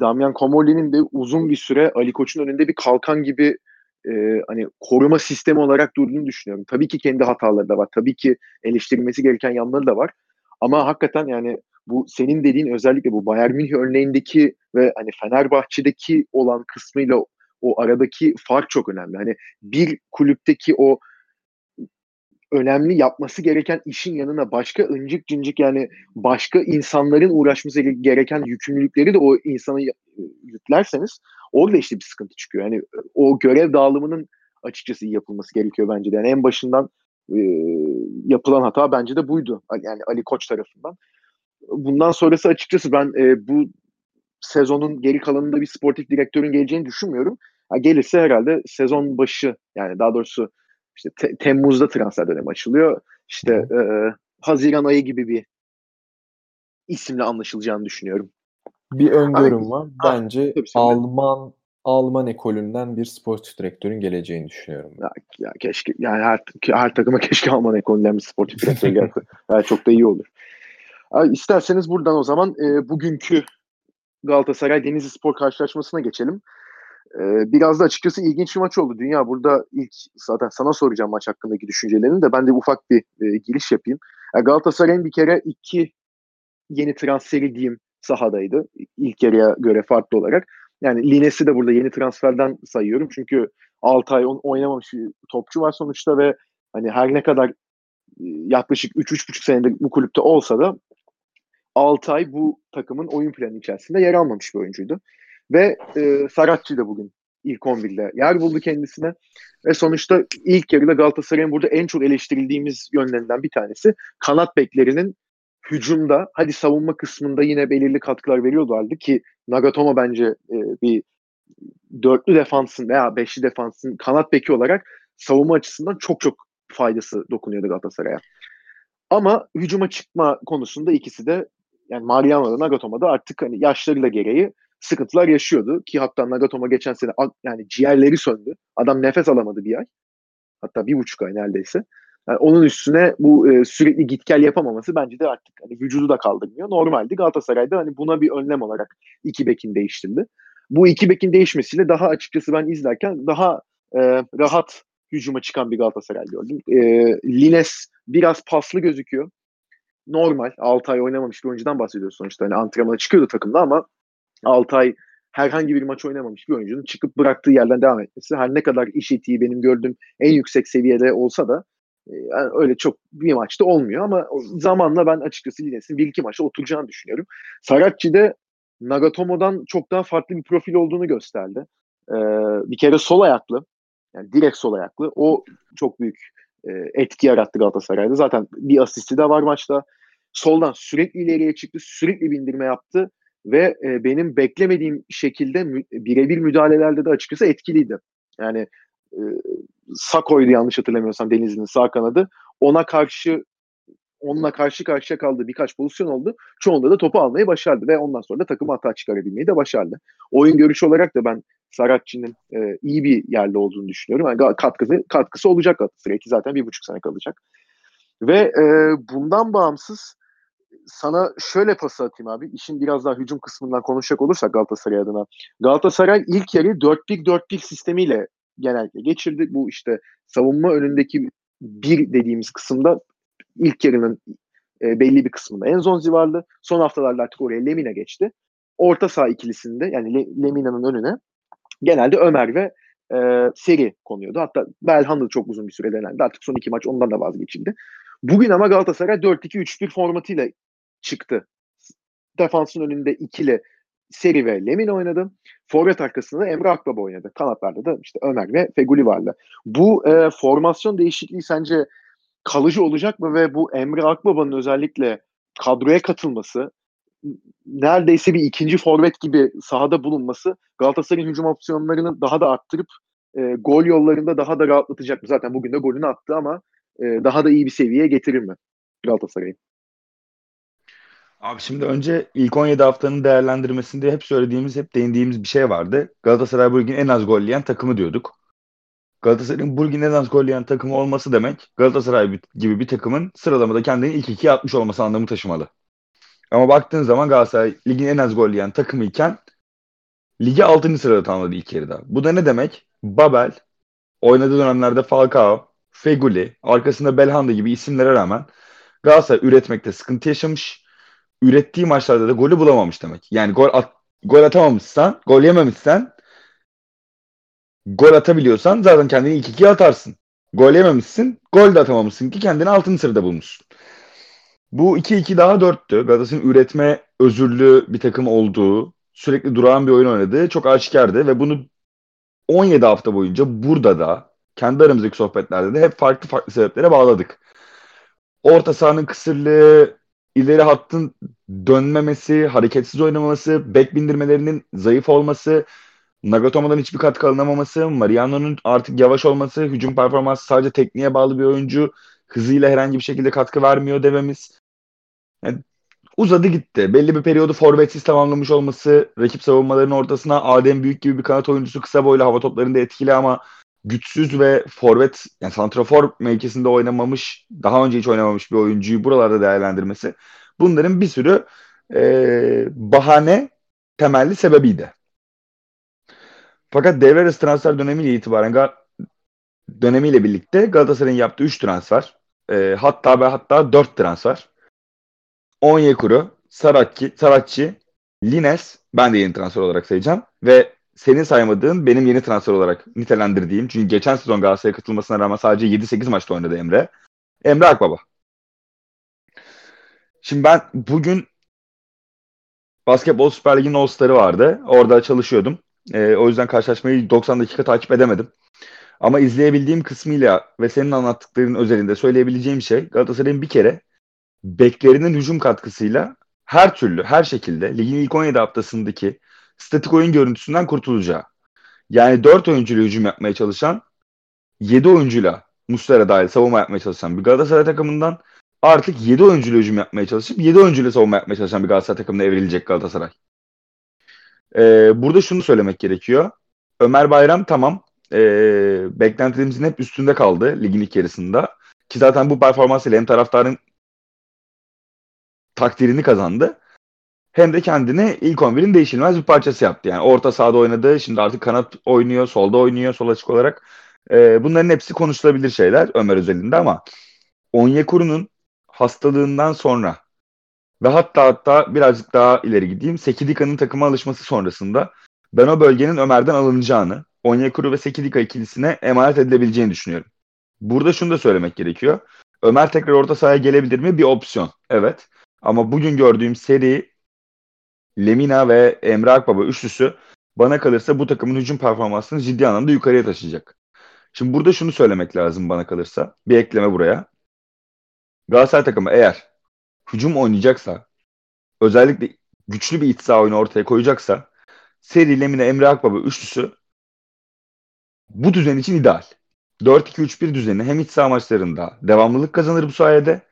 Damian Komolli'nin de uzun bir süre Ali Koç'un önünde bir kalkan gibi e, hani koruma sistemi olarak durduğunu düşünüyorum. Tabii ki kendi hataları da var. Tabii ki eleştirilmesi gereken yanları da var. Ama hakikaten yani bu senin dediğin özellikle bu Bayern Münih örneğindeki ve hani Fenerbahçe'deki olan kısmıyla o aradaki fark çok önemli. Hani bir kulüpteki o önemli yapması gereken işin yanına başka ıncık cincik yani başka insanların uğraşması gereken yükümlülükleri de o insana yüklerseniz orada işte bir sıkıntı çıkıyor. Yani o görev dağılımının açıkçası iyi yapılması gerekiyor bence de. Yani en başından e, yapılan hata bence de buydu. Yani Ali Koç tarafından. Bundan sonrası açıkçası ben e, bu sezonun geri kalanında bir sportif direktörün geleceğini düşünmüyorum. Ha, gelirse herhalde sezon başı yani daha doğrusu işte te- Temmuz'da transfer dönemi açılıyor. İşte e, Haziran ayı gibi bir isimle anlaşılacağını düşünüyorum. Bir öngörüm var. Bence söyle. Alman Alman ekolünden bir sportif direktörün geleceğini düşünüyorum. Ya, ya keşke yani her, her takıma keşke Alman ekolünden bir sportif direktör gelse. yani çok da iyi olur. Ha, isterseniz buradan o zaman e, bugünkü Galatasaray Denizli Spor karşılaşmasına geçelim. Ee, biraz da açıkçası ilginç bir maç oldu. Dünya burada ilk zaten sana soracağım maç hakkındaki düşüncelerini de ben de ufak bir e, giriş yapayım. Yani Galatasaray'ın bir kere iki yeni transferi diyeyim sahadaydı. İlk yarıya göre farklı olarak. Yani Lines'i de burada yeni transferden sayıyorum. Çünkü 6 ay oynamamış bir topçu var sonuçta ve hani her ne kadar e, yaklaşık 3-3,5 senedir bu kulüpte olsa da 6 ay bu takımın oyun planı içerisinde yer almamış bir oyuncuydu. Ve e, Saratçı da bugün ilk 11'de yer buldu kendisine. Ve sonuçta ilk yarıda Galatasaray'ın burada en çok eleştirildiğimiz yönlerinden bir tanesi kanat beklerinin hücumda hadi savunma kısmında yine belirli katkılar veriyorlardı ki Nagatomo bence e, bir dörtlü defansın veya beşli defansın kanat beki olarak savunma açısından çok çok faydası dokunuyordu Galatasaray'a. Ama hücuma çıkma konusunda ikisi de yani Mariano da Nagatomo da artık hani yaşlarıyla gereği sıkıntılar yaşıyordu ki hatta Nagatomo geçen sene yani ciğerleri söndü. Adam nefes alamadı bir ay. Hatta bir buçuk ay neredeyse. Yani onun üstüne bu e, sürekli git gel yapamaması bence de artık hani vücudu da kaldırmıyor. Normaldi Galatasaray'da hani buna bir önlem olarak iki bekin değiştirdi. Bu iki bekin değişmesiyle daha açıkçası ben izlerken daha e, rahat hücuma çıkan bir Galatasaray gördüm. E, Lines biraz paslı gözüküyor. Normal. 6 ay oynamamış bir oyuncudan bahsediyoruz sonuçta. Hani antrenmana çıkıyordu takımda ama 6 ay herhangi bir maç oynamamış bir oyuncunun çıkıp bıraktığı yerden devam etmesi her ne kadar iş etiği benim gördüğüm en yüksek seviyede olsa da yani öyle çok bir maçta olmuyor ama zamanla ben açıkçası Lines'in bir iki maçta oturacağını düşünüyorum. Saracchi'de Nagatomo'dan çok daha farklı bir profil olduğunu gösterdi. Ee, bir kere sol ayaklı. Yani direkt sol ayaklı. O çok büyük e, etki yarattı Galatasaray'da. Zaten bir asisti de var maçta. Soldan sürekli ileriye çıktı. Sürekli bindirme yaptı. Ve e, benim beklemediğim şekilde mü, birebir müdahalelerde de açıkçası etkiliydi. Yani e, Sako'ydu yanlış hatırlamıyorsam Denizli'nin sağ kanadı. Ona karşı onunla karşı karşıya kaldığı birkaç pozisyon oldu. Çoğunda da topu almayı başardı ve ondan sonra da takım hata çıkarabilmeyi de başardı. Oyun görüşü olarak da ben Saratçı'nın e, iyi bir yerde olduğunu düşünüyorum. Yani katkısı, katkısı olacak Galatasaray'a ki zaten bir buçuk sene kalacak. Ve e, bundan bağımsız sana şöyle pas atayım abi. İşin biraz daha hücum kısmından konuşacak olursak Galatasaray adına. Galatasaray ilk yarı 4-1-4-1 sistemiyle genellikle geçirdi. Bu işte savunma önündeki bir dediğimiz kısımda ilk yarının e, belli bir kısmında Enzonzi vardı. Son haftalarda artık oraya Lemina geçti. Orta saha ikilisinde yani Le, Lemina'nın önüne genelde Ömer ve e, Seri konuyordu. Hatta Belhanda da çok uzun bir süre denendi. Artık son iki maç ondan da vazgeçildi. Bugün ama Galatasaray 4-2-3-1 formatıyla çıktı. Defansın önünde ikili Seri ve Lemin oynadı. Forvet arkasında Emre Akbaba oynadı. Kanatlarda da işte Ömer ve Feguli vardı. Bu e, formasyon değişikliği sence kalıcı olacak mı ve bu Emre Akbaba'nın özellikle kadroya katılması neredeyse bir ikinci forvet gibi sahada bulunması Galatasaray'ın hücum opsiyonlarını daha da arttırıp e, gol yollarında daha da rahatlatacak mı? Zaten bugün de golünü attı ama e, daha da iyi bir seviyeye getirir mi Galatasaray'ı? Abi şimdi önce ilk 17 haftanın değerlendirmesinde hep söylediğimiz, hep değindiğimiz bir şey vardı. Galatasaray bugün en az gol yiyen takımı diyorduk. Galatasaray'ın bugün en az gol yiyen takımı olması demek Galatasaray gibi bir takımın sıralamada kendini ilk ikiye atmış olması anlamı taşımalı. Ama baktığın zaman Galatasaray ligin en az gol yiyen takımı iken ligi 6. sırada tamamladı ilk yarıda. Bu da ne demek? Babel oynadığı dönemlerde Falcao, Feguli, arkasında Belhanda gibi isimlere rağmen Galatasaray üretmekte sıkıntı yaşamış. Ürettiği maçlarda da golü bulamamış demek. Yani gol at, gol atamamışsan, gol yememişsen gol atabiliyorsan zaten kendini ilk ikiye atarsın. Gol yememişsin, gol de atamamışsın ki kendini altın sırada bulmuşsun. Bu 2-2 daha 4'tü. Galatasaray'ın üretme özürlü bir takım olduğu, sürekli durağan bir oyun oynadığı çok aşikardı ve bunu 17 hafta boyunca burada da kendi aramızdaki sohbetlerde de hep farklı farklı sebeplere bağladık. Orta sahanın kısırlığı, ileri hattın dönmemesi, hareketsiz oynaması, bek bindirmelerinin zayıf olması, Nagatomo'dan hiçbir katkı alınamaması, Mariano'nun artık yavaş olması, hücum performansı sadece tekniğe bağlı bir oyuncu, hızıyla herhangi bir şekilde katkı vermiyor dememiz. Yani uzadı gitti. Belli bir periyodu forvetsiz tamamlamış olması, rakip savunmalarının ortasına Adem Büyük gibi bir kanat oyuncusu kısa boylu hava toplarında etkili ama güçsüz ve forvet yani santrafor mevkisinde oynamamış, daha önce hiç oynamamış bir oyuncuyu buralarda değerlendirmesi bunların bir sürü e, bahane temelli sebebiydi. Fakat devre arası transfer dönemiyle itibaren dönemiyle birlikte Galatasaray'ın yaptığı 3 transfer e, hatta ve hatta 4 transfer Onyekuru, Saratçı, Saratçı, Lines ben de yeni transfer olarak sayacağım ve senin saymadığın benim yeni transfer olarak nitelendirdiğim çünkü geçen sezon Galatasaray'a katılmasına rağmen sadece 7-8 maçta oynadı Emre. Emre Akbaba. Şimdi ben bugün Basketbol Süper Ligi'nin All-Star'ı vardı. Orada çalışıyordum. Ee, o yüzden karşılaşmayı 90 dakika takip edemedim. Ama izleyebildiğim kısmıyla ve senin anlattıkların özelinde söyleyebileceğim şey Galatasaray'ın bir kere beklerinin hücum katkısıyla her türlü, her şekilde ligin ilk 17 haftasındaki statik oyun görüntüsünden kurtulacağı. Yani 4 oyuncuyla hücum yapmaya çalışan 7 oyuncuyla Muslera dahil savunma yapmaya çalışan bir Galatasaray takımından artık 7 oyuncuyla hücum yapmaya çalışıp 7 oyuncuyla savunma yapmaya çalışan bir Galatasaray takımına evrilecek Galatasaray. Ee, burada şunu söylemek gerekiyor. Ömer Bayram tamam. Ee, beklentilerimizin hep üstünde kaldı ligin ilk yarısında. Ki zaten bu performansıyla hem taraftarın takdirini kazandı. Hem de kendini ilk 11'in değişilmez bir parçası yaptı. Yani orta sahada oynadı. Şimdi artık kanat oynuyor, solda oynuyor, sol açık olarak. Ee, bunların hepsi konuşulabilir şeyler Ömer özelinde ama Onyekuru'nun hastalığından sonra ve hatta hatta birazcık daha ileri gideyim. Sekidika'nın takıma alışması sonrasında ben o bölgenin Ömer'den alınacağını, Onyekuru ve Sekidika ikilisine emanet edilebileceğini düşünüyorum. Burada şunu da söylemek gerekiyor. Ömer tekrar orta sahaya gelebilir mi? Bir opsiyon. Evet. Ama bugün gördüğüm seri Lemina ve Emre Akbaba üçlüsü bana kalırsa bu takımın hücum performansını ciddi anlamda yukarıya taşıyacak. Şimdi burada şunu söylemek lazım bana kalırsa. Bir ekleme buraya. Galatasaray takımı eğer hücum oynayacaksa özellikle güçlü bir iç saha oyunu ortaya koyacaksa Seri, Lemine, Emre Akbaba üçlüsü bu düzen için ideal. 4-2-3-1 düzeni hem iç saha maçlarında devamlılık kazanır bu sayede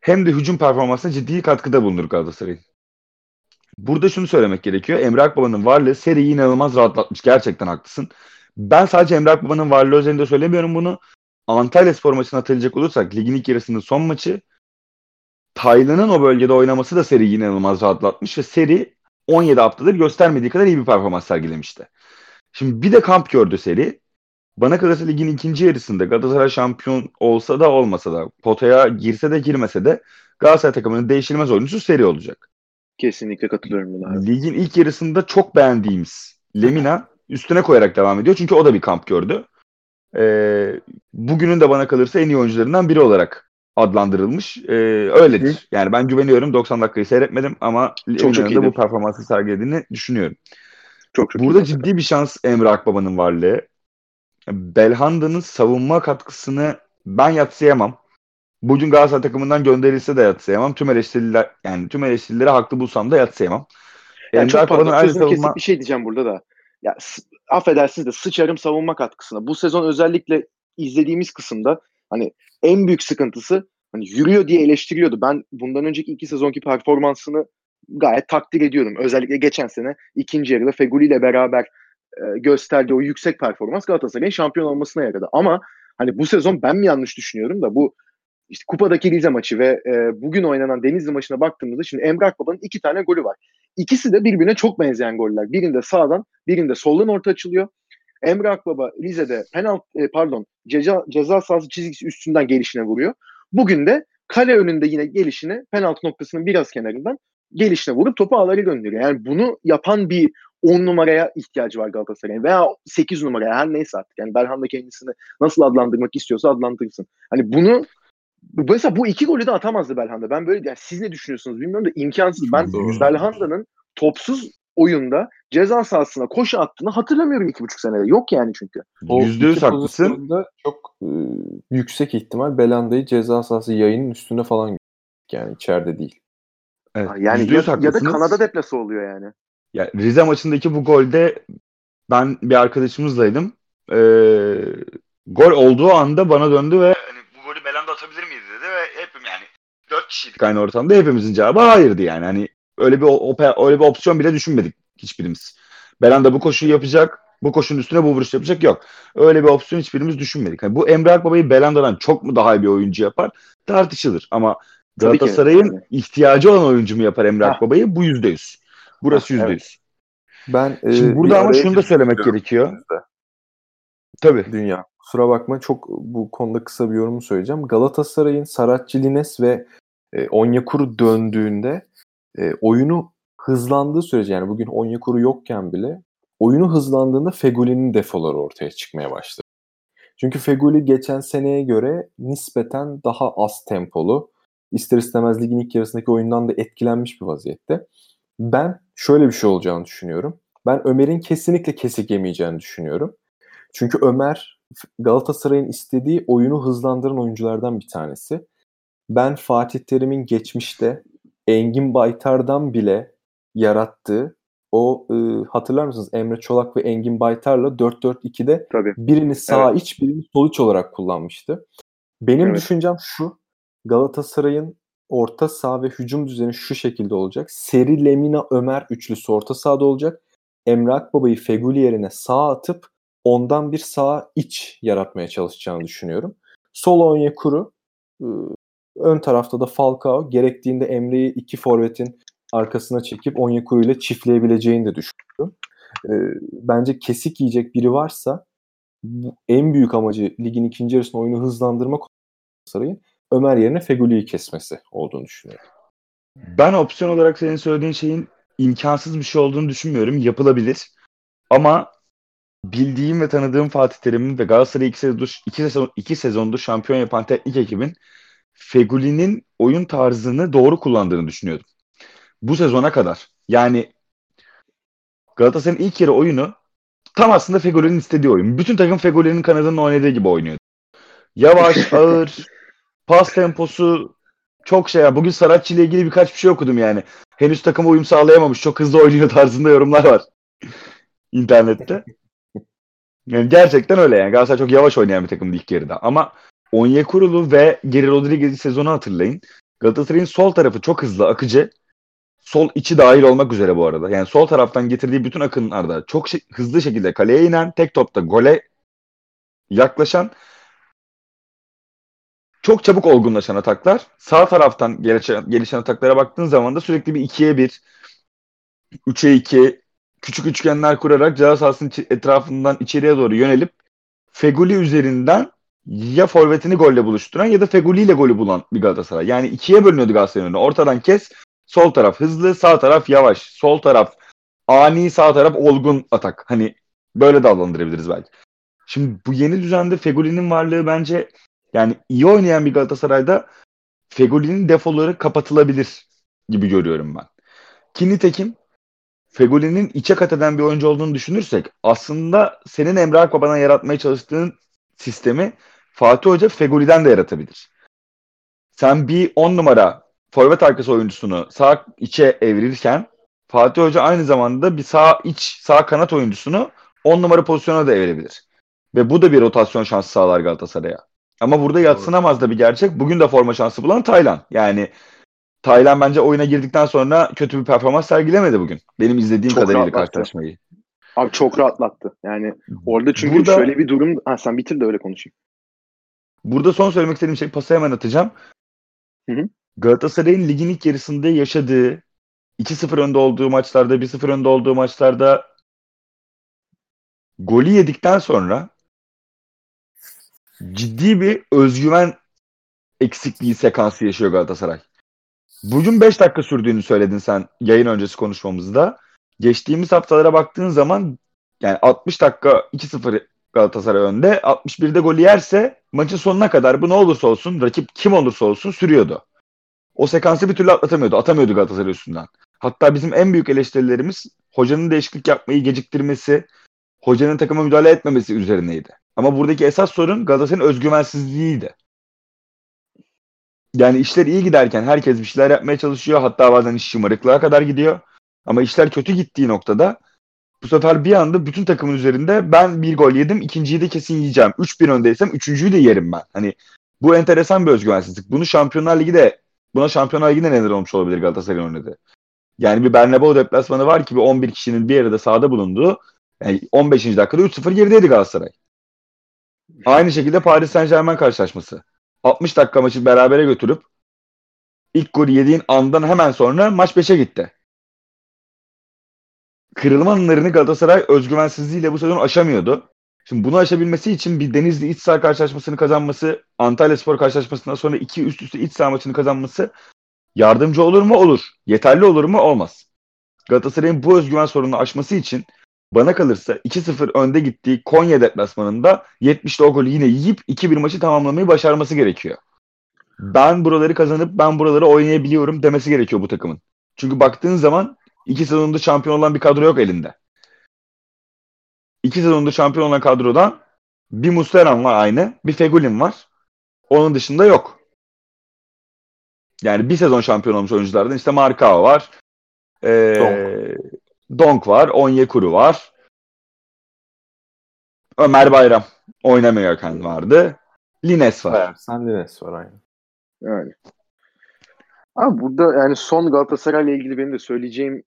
hem de hücum performansına ciddi katkıda bulunur Galatasaray'ın. Burada şunu söylemek gerekiyor. Emre Akbaba'nın varlığı seriyi inanılmaz rahatlatmış. Gerçekten haklısın. Ben sadece Emre Akbaba'nın varlığı üzerinde söylemiyorum bunu. Antalya spor maçına atılacak olursak ligin ilk yarısının son maçı Taylan'ın o bölgede oynaması da seriyi inanılmaz rahatlatmış ve seri 17 haftadır göstermediği kadar iyi bir performans sergilemişti. Şimdi bir de kamp gördü seri. Bana kalırsa ligin ikinci yarısında Galatasaray şampiyon olsa da olmasa da potaya girse de girmese de Galatasaray takımının değişilmez oyuncusu seri olacak. Kesinlikle katılıyorum buna. Ligin ilk yarısında çok beğendiğimiz Lemina üstüne koyarak devam ediyor. Çünkü o da bir kamp gördü. Ee, bugünün de bana kalırsa en iyi oyuncularından biri olarak adlandırılmış. Ee, öyledir. Hı. Yani ben güveniyorum. 90 dakikayı seyretmedim ama Lemina'nın da bu performansı sergilediğini düşünüyorum. Çok, çok Burada iyi. ciddi bir şans Emre Akbaba'nın varlığı. Belhanda'nın savunma katkısını ben yatsıyamam. Bugün Galatasaray takımından gönderilse de yatsıyamam. Tüm eleştiriler yani tüm eleştirileri haklı bulsam da yatsıyamam. Yani Emre çok pardon sözünü savunma... kesip bir şey diyeceğim burada da. Ya affedersiniz de sıçarım savunma katkısına. Bu sezon özellikle izlediğimiz kısımda hani en büyük sıkıntısı hani yürüyor diye eleştiriyordu. Ben bundan önceki iki sezonki performansını gayet takdir ediyorum. Özellikle geçen sene ikinci yarıda Feguli ile beraber e, gösterdiği o yüksek performans Galatasaray'ın şampiyon olmasına yaradı. Ama hani bu sezon ben mi yanlış düşünüyorum da bu işte kupadaki Rize maçı ve e, bugün oynanan Denizli maçına baktığımızda şimdi Emre Akbaba'nın iki tane golü var. İkisi de birbirine çok benzeyen goller. Birinde sağdan, birinde soldan orta açılıyor. Emre Akbaba Rize'de penaltı e, pardon ceza, ceza sahası çizgisi üstünden gelişine vuruyor. Bugün de kale önünde yine gelişine penaltı noktasının biraz kenarından gelişine vurup topu ağları gönderiyor. Yani bunu yapan bir 10 numaraya ihtiyacı var Galatasaray'ın veya 8 numaraya her neyse artık. Yani Belhanda kendisini nasıl adlandırmak istiyorsa adlandırsın. Hani bunu mesela bu iki golü de atamazdı Belhanda. Ben böyle yani siz ne düşünüyorsunuz bilmiyorum da imkansız. Ben Belhanda'nın topsuz oyunda ceza sahasına koşu attığını hatırlamıyorum iki buçuk senede. Yok yani çünkü. Yüzde yüz haklısın. Çok e, yüksek ihtimal Belanda'yı ceza sahası yayının üstünde falan yani içeride değil. Evet, yani ya, ya da Kanada deplası oluyor yani. Ya Rize maçındaki bu golde ben bir arkadaşımızlaydım. Ee, gol olduğu anda bana döndü ve hani, bu golü Belanda atabilir miydi dedi ve hepim yani dört kişiydik aynı ortamda hepimizin cevabı hayırdı yani. Hani öyle bir öyle bir opsiyon bile düşünmedik hiçbirimiz. Belanda bu koşuyu yapacak, bu koşunun üstüne bu vuruş yapacak yok. Öyle bir opsiyon hiçbirimiz düşünmedik. Yani bu Emre Akbaba'yı Belanda'dan çok mu daha iyi bir oyuncu yapar? Tartışılır ama Galatasaray'ın ihtiyacı olan oyuncu mu yapar Emre Akbaba'yı? Bu yüzde yüz. Burası yüzde yüz. Ben Şimdi e, burada ama şunu da söylemek gerekiyor. Bizde. Tabii. Dünya. Kusura bakma çok bu konuda kısa bir yorum söyleyeceğim. Galatasaray'ın Saratçilines ve e, Onyekuru döndüğünde e, oyunu hızlandığı sürece yani bugün Onyekuru yokken bile oyunu hızlandığında Feguli'nin defoları ortaya çıkmaya başladı. Çünkü Feguli geçen seneye göre nispeten daha az tempolu. İster istemez ligin ilk yarısındaki oyundan da etkilenmiş bir vaziyette. Ben şöyle bir şey olacağını düşünüyorum. Ben Ömer'in kesinlikle kesik yemeyeceğini düşünüyorum. Çünkü Ömer Galatasaray'ın istediği oyunu hızlandıran oyunculardan bir tanesi. Ben Fatih Terim'in geçmişte Engin Baytar'dan bile yarattığı o e, hatırlar mısınız Emre Çolak ve Engin Baytar'la 4-4-2'de Tabii. birini sağ evet. iç birini sol iç olarak kullanmıştı. Benim evet. düşüncem şu Galatasaray'ın orta saha ve hücum düzeni şu şekilde olacak. Seri Lemina Ömer üçlüsü orta sahada olacak. Emre Akbaba'yı Feguli yerine sağ atıp ondan bir sağ iç yaratmaya çalışacağını düşünüyorum. Sol Onyekuru ıı, ön tarafta da Falcao gerektiğinde Emre'yi iki forvetin arkasına çekip Onyekuru ile çiftleyebileceğini de düşünüyorum. Ee, bence kesik yiyecek biri varsa bu en büyük amacı ligin ikinci yarısında oyunu hızlandırmak Galatasaray'ın Ömer yerine Feguli'yi kesmesi olduğunu düşünüyorum. Ben opsiyon olarak senin söylediğin şeyin imkansız bir şey olduğunu düşünmüyorum. Yapılabilir. Ama bildiğim ve tanıdığım Fatih Terim'in ve Galatasaray'ı iki, sezondur, iki, sezon, iki sezondur şampiyon yapan teknik ekibin Feguli'nin oyun tarzını doğru kullandığını düşünüyordum. Bu sezona kadar. Yani Galatasaray'ın ilk yarı oyunu tam aslında Fegoli'nin istediği oyun. Bütün takım Fegoli'nin kanadının oynadığı gibi oynuyor. Yavaş, ağır, pas temposu çok şey ya. Bugün Saratçı ile ilgili birkaç bir şey okudum yani. Henüz takıma uyum sağlayamamış. Çok hızlı oynuyor tarzında yorumlar var. internette. Yani gerçekten öyle yani. Galatasaray çok yavaş oynayan bir takım ilk yarıda. Ama Onyekuru ve Geri Rodriguez'i sezonu hatırlayın. Galatasaray'ın sol tarafı çok hızlı, akıcı. Sol içi dahil olmak üzere bu arada. Yani sol taraftan getirdiği bütün akınlarda çok şey, hızlı şekilde kaleye inen, tek topta gole yaklaşan çok çabuk olgunlaşan ataklar. Sağ taraftan gelişen, gelişen ataklara baktığın zaman da sürekli bir 2'ye 1, 3'e 2, küçük üçgenler kurarak ceza sahasının etrafından içeriye doğru yönelip Feguli üzerinden ya forvetini golle buluşturan ya da Feguli ile golü bulan bir Galatasaray. Yani ikiye bölünüyordu Galatasaray'ın Ortadan kes, sol taraf hızlı, sağ taraf yavaş. Sol taraf ani, sağ taraf olgun atak. Hani böyle de adlandırabiliriz belki. Şimdi bu yeni düzende Feguli'nin varlığı bence yani iyi oynayan bir Galatasaray'da Fegoli'nin defoları kapatılabilir gibi görüyorum ben. Ki nitekim Fegoli'nin içe kat eden bir oyuncu olduğunu düşünürsek aslında senin Emre Akbaba'dan yaratmaya çalıştığın sistemi Fatih Hoca Fegoli'den de yaratabilir. Sen bir 10 numara forvet arkası oyuncusunu sağ içe evirirken Fatih Hoca aynı zamanda bir sağ iç sağ kanat oyuncusunu 10 numara pozisyona da evirebilir. Ve bu da bir rotasyon şansı sağlar Galatasaray'a. Ama burada yatsınamaz da bir gerçek. Bugün de forma şansı bulan Taylan. Yani Taylan bence oyuna girdikten sonra kötü bir performans sergilemedi bugün. Benim izlediğim çok kadarıyla karşılaşmayı. Abi çok rahatlattı. Yani orada çünkü burada, şöyle bir durum... Ha, sen bitir de öyle konuşayım. Burada son söylemek istediğim şey pası hemen atacağım. Hı hı. Galatasaray'ın ligin ilk yarısında yaşadığı 2-0 önde olduğu maçlarda, 1-0 önde olduğu maçlarda golü yedikten sonra ciddi bir özgüven eksikliği sekansı yaşıyor Galatasaray. Bugün 5 dakika sürdüğünü söyledin sen yayın öncesi konuşmamızda. Geçtiğimiz haftalara baktığın zaman yani 60 dakika 2-0 Galatasaray önde. 61'de golü yerse maçın sonuna kadar bu ne olursa olsun rakip kim olursa olsun sürüyordu. O sekansı bir türlü atlatamıyordu. Atamıyordu Galatasaray üstünden. Hatta bizim en büyük eleştirilerimiz hocanın değişiklik yapmayı geciktirmesi, hocanın takıma müdahale etmemesi üzerineydi. Ama buradaki esas sorun Galatasaray'ın özgüvensizliğiydi. Yani işler iyi giderken herkes bir şeyler yapmaya çalışıyor. Hatta bazen iş şımarıklığa kadar gidiyor. Ama işler kötü gittiği noktada bu sefer bir anda bütün takımın üzerinde ben bir gol yedim, ikinciyi de kesin yiyeceğim. 3-1 öndeysem üçüncüyü de yerim ben. Hani bu enteresan bir özgüvensizlik. Bunu Şampiyonlar Ligi de buna Şampiyonlar Ligi'nde neler olmuş olabilir Galatasaray'ın oynadığı. Yani bir Bernabeu deplasmanı var ki bir 11 kişinin bir arada sahada bulunduğu yani 15. dakikada 3-0 gerideydi Galatasaray. Aynı şekilde Paris Saint Germain karşılaşması. 60 dakika maçı berabere götürüp ilk golü yediğin andan hemen sonra maç 5'e gitti. Kırılma anlarını Galatasaray özgüvensizliğiyle bu sezon aşamıyordu. Şimdi bunu aşabilmesi için bir Denizli iç saha karşılaşmasını kazanması, Antalya Spor karşılaşmasından sonra iki üst üste iç saha maçını kazanması yardımcı olur mu? Olur. Yeterli olur mu? Olmaz. Galatasaray'ın bu özgüven sorununu aşması için bana kalırsa 2-0 önde gittiği Konya deplasmanında 70'te o golü yine yiyip 2-1 maçı tamamlamayı başarması gerekiyor. Ben buraları kazanıp ben buraları oynayabiliyorum demesi gerekiyor bu takımın. Çünkü baktığın zaman iki sezonunda şampiyon olan bir kadro yok elinde. İki sezonunda şampiyon olan kadrodan bir Muslera var aynı, bir Fegulin var. Onun dışında yok. Yani bir sezon şampiyon olmuş oyunculardan işte Markao var. Ee, Donk. Donk var. Onyekuru var. Ömer Bayram oynamıyorken vardı. Lines var. Sen Lines var aynı. Yani. Abi burada yani son Galatasaray'la ilgili benim de söyleyeceğim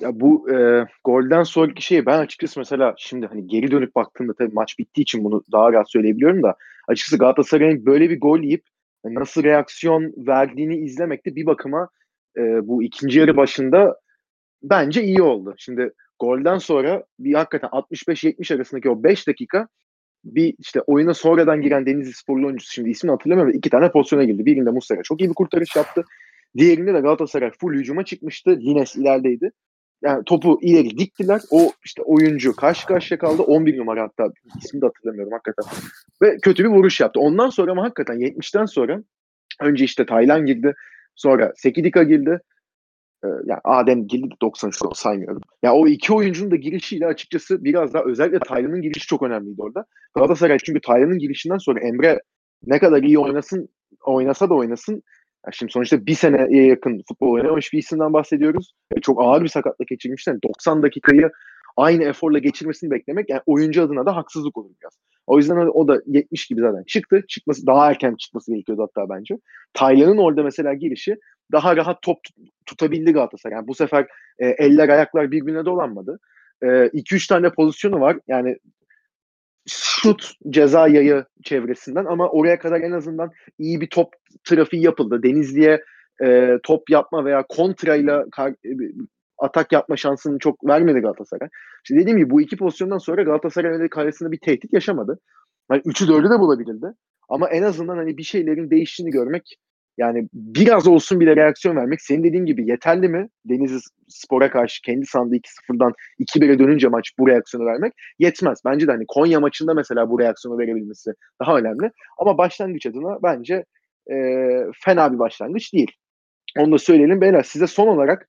ya bu e, golden sonraki şeyi ben açıkçası mesela şimdi hani geri dönüp baktığımda tabii maç bittiği için bunu daha rahat söyleyebiliyorum da açıkçası Galatasaray'ın böyle bir gol yiyip nasıl reaksiyon verdiğini izlemek de bir bakıma e, bu ikinci yarı başında bence iyi oldu. Şimdi golden sonra bir hakikaten 65-70 arasındaki o 5 dakika bir işte oyuna sonradan giren Denizli Sporlu oyuncusu şimdi ismini hatırlamıyorum iki tane pozisyona girdi. Birinde Muslera çok iyi bir kurtarış yaptı. Diğerinde de Galatasaray full hücuma çıkmıştı. Lines ilerideydi. Yani topu ileri diktiler. O işte oyuncu karşı karşıya kaldı. 11 numara hatta ismini de hatırlamıyorum hakikaten. Ve kötü bir vuruş yaptı. Ondan sonra ama hakikaten 70'ten sonra önce işte Taylan girdi. Sonra Sekidika girdi. Ee, yani Adem Gildi 93 saymıyorum. Ya yani o iki oyuncunun da girişiyle açıkçası biraz daha özellikle Taylan'ın girişi çok önemliydi orada. Galatasaray çünkü Taylan'ın girişinden sonra Emre ne kadar iyi oynasın oynasa da oynasın. Yani şimdi sonuçta bir seneye yakın futbol oynamış bir isimden bahsediyoruz. Yani çok ağır bir sakatlık geçirmişler. Yani 90 dakikayı aynı eforla geçirmesini beklemek yani oyuncu adına da haksızlık olur biraz. O yüzden o da 70 gibi zaten çıktı. Çıkması daha erken çıkması gerekiyordu hatta bence. Taylan'ın orada mesela girişi daha rahat top tutabildi Galatasaray. Yani bu sefer e, eller ayaklar birbirine dolanmadı. 2-3 e, tane pozisyonu var. Yani şut ceza yayı çevresinden ama oraya kadar en azından iyi bir top trafiği yapıldı. Denizli'ye e, top yapma veya kontrayla e, atak yapma şansını çok vermedi Galatasaray. İşte dediğim gibi bu iki pozisyondan sonra Galatasaray kalesinde bir tehdit yaşamadı. Yani 3'ü 4'ü de bulabilirdi. Ama en azından hani bir şeylerin değiştiğini görmek yani biraz olsun bile reaksiyon vermek senin dediğin gibi yeterli mi? Denizli Spor'a karşı kendi sandığı 2-0'dan 2-1'e dönünce maç bu reaksiyonu vermek yetmez. Bence de hani Konya maçında mesela bu reaksiyonu verebilmesi daha önemli. Ama başlangıç adına bence e, fena bir başlangıç değil. Onu da söyleyelim. Beyler size son olarak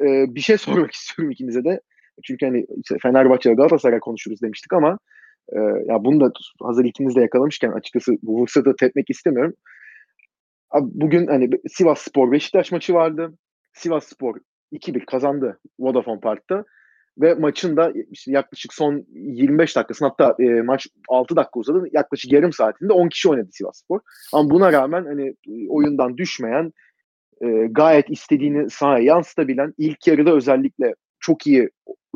e, bir şey sormak istiyorum ikinize de. Çünkü hani işte Fenerbahçe Galatasaray konuşuruz demiştik ama e, ya bunu da hazır ikiniz de yakalamışken açıkçası bu fırsatı tepmek istemiyorum. Bugün hani Sivas Spor Beşiktaş maçı vardı. Sivas Spor 2-1 kazandı Vodafone Park'ta ve maçın da işte yaklaşık son 25 dakikasında hatta e, maç 6 dakika uzadı. Yaklaşık yarım saatinde 10 kişi oynadı Sivas Spor. Ama buna rağmen hani oyundan düşmeyen e, gayet istediğini sahaya yansıtabilen ilk yarıda özellikle çok iyi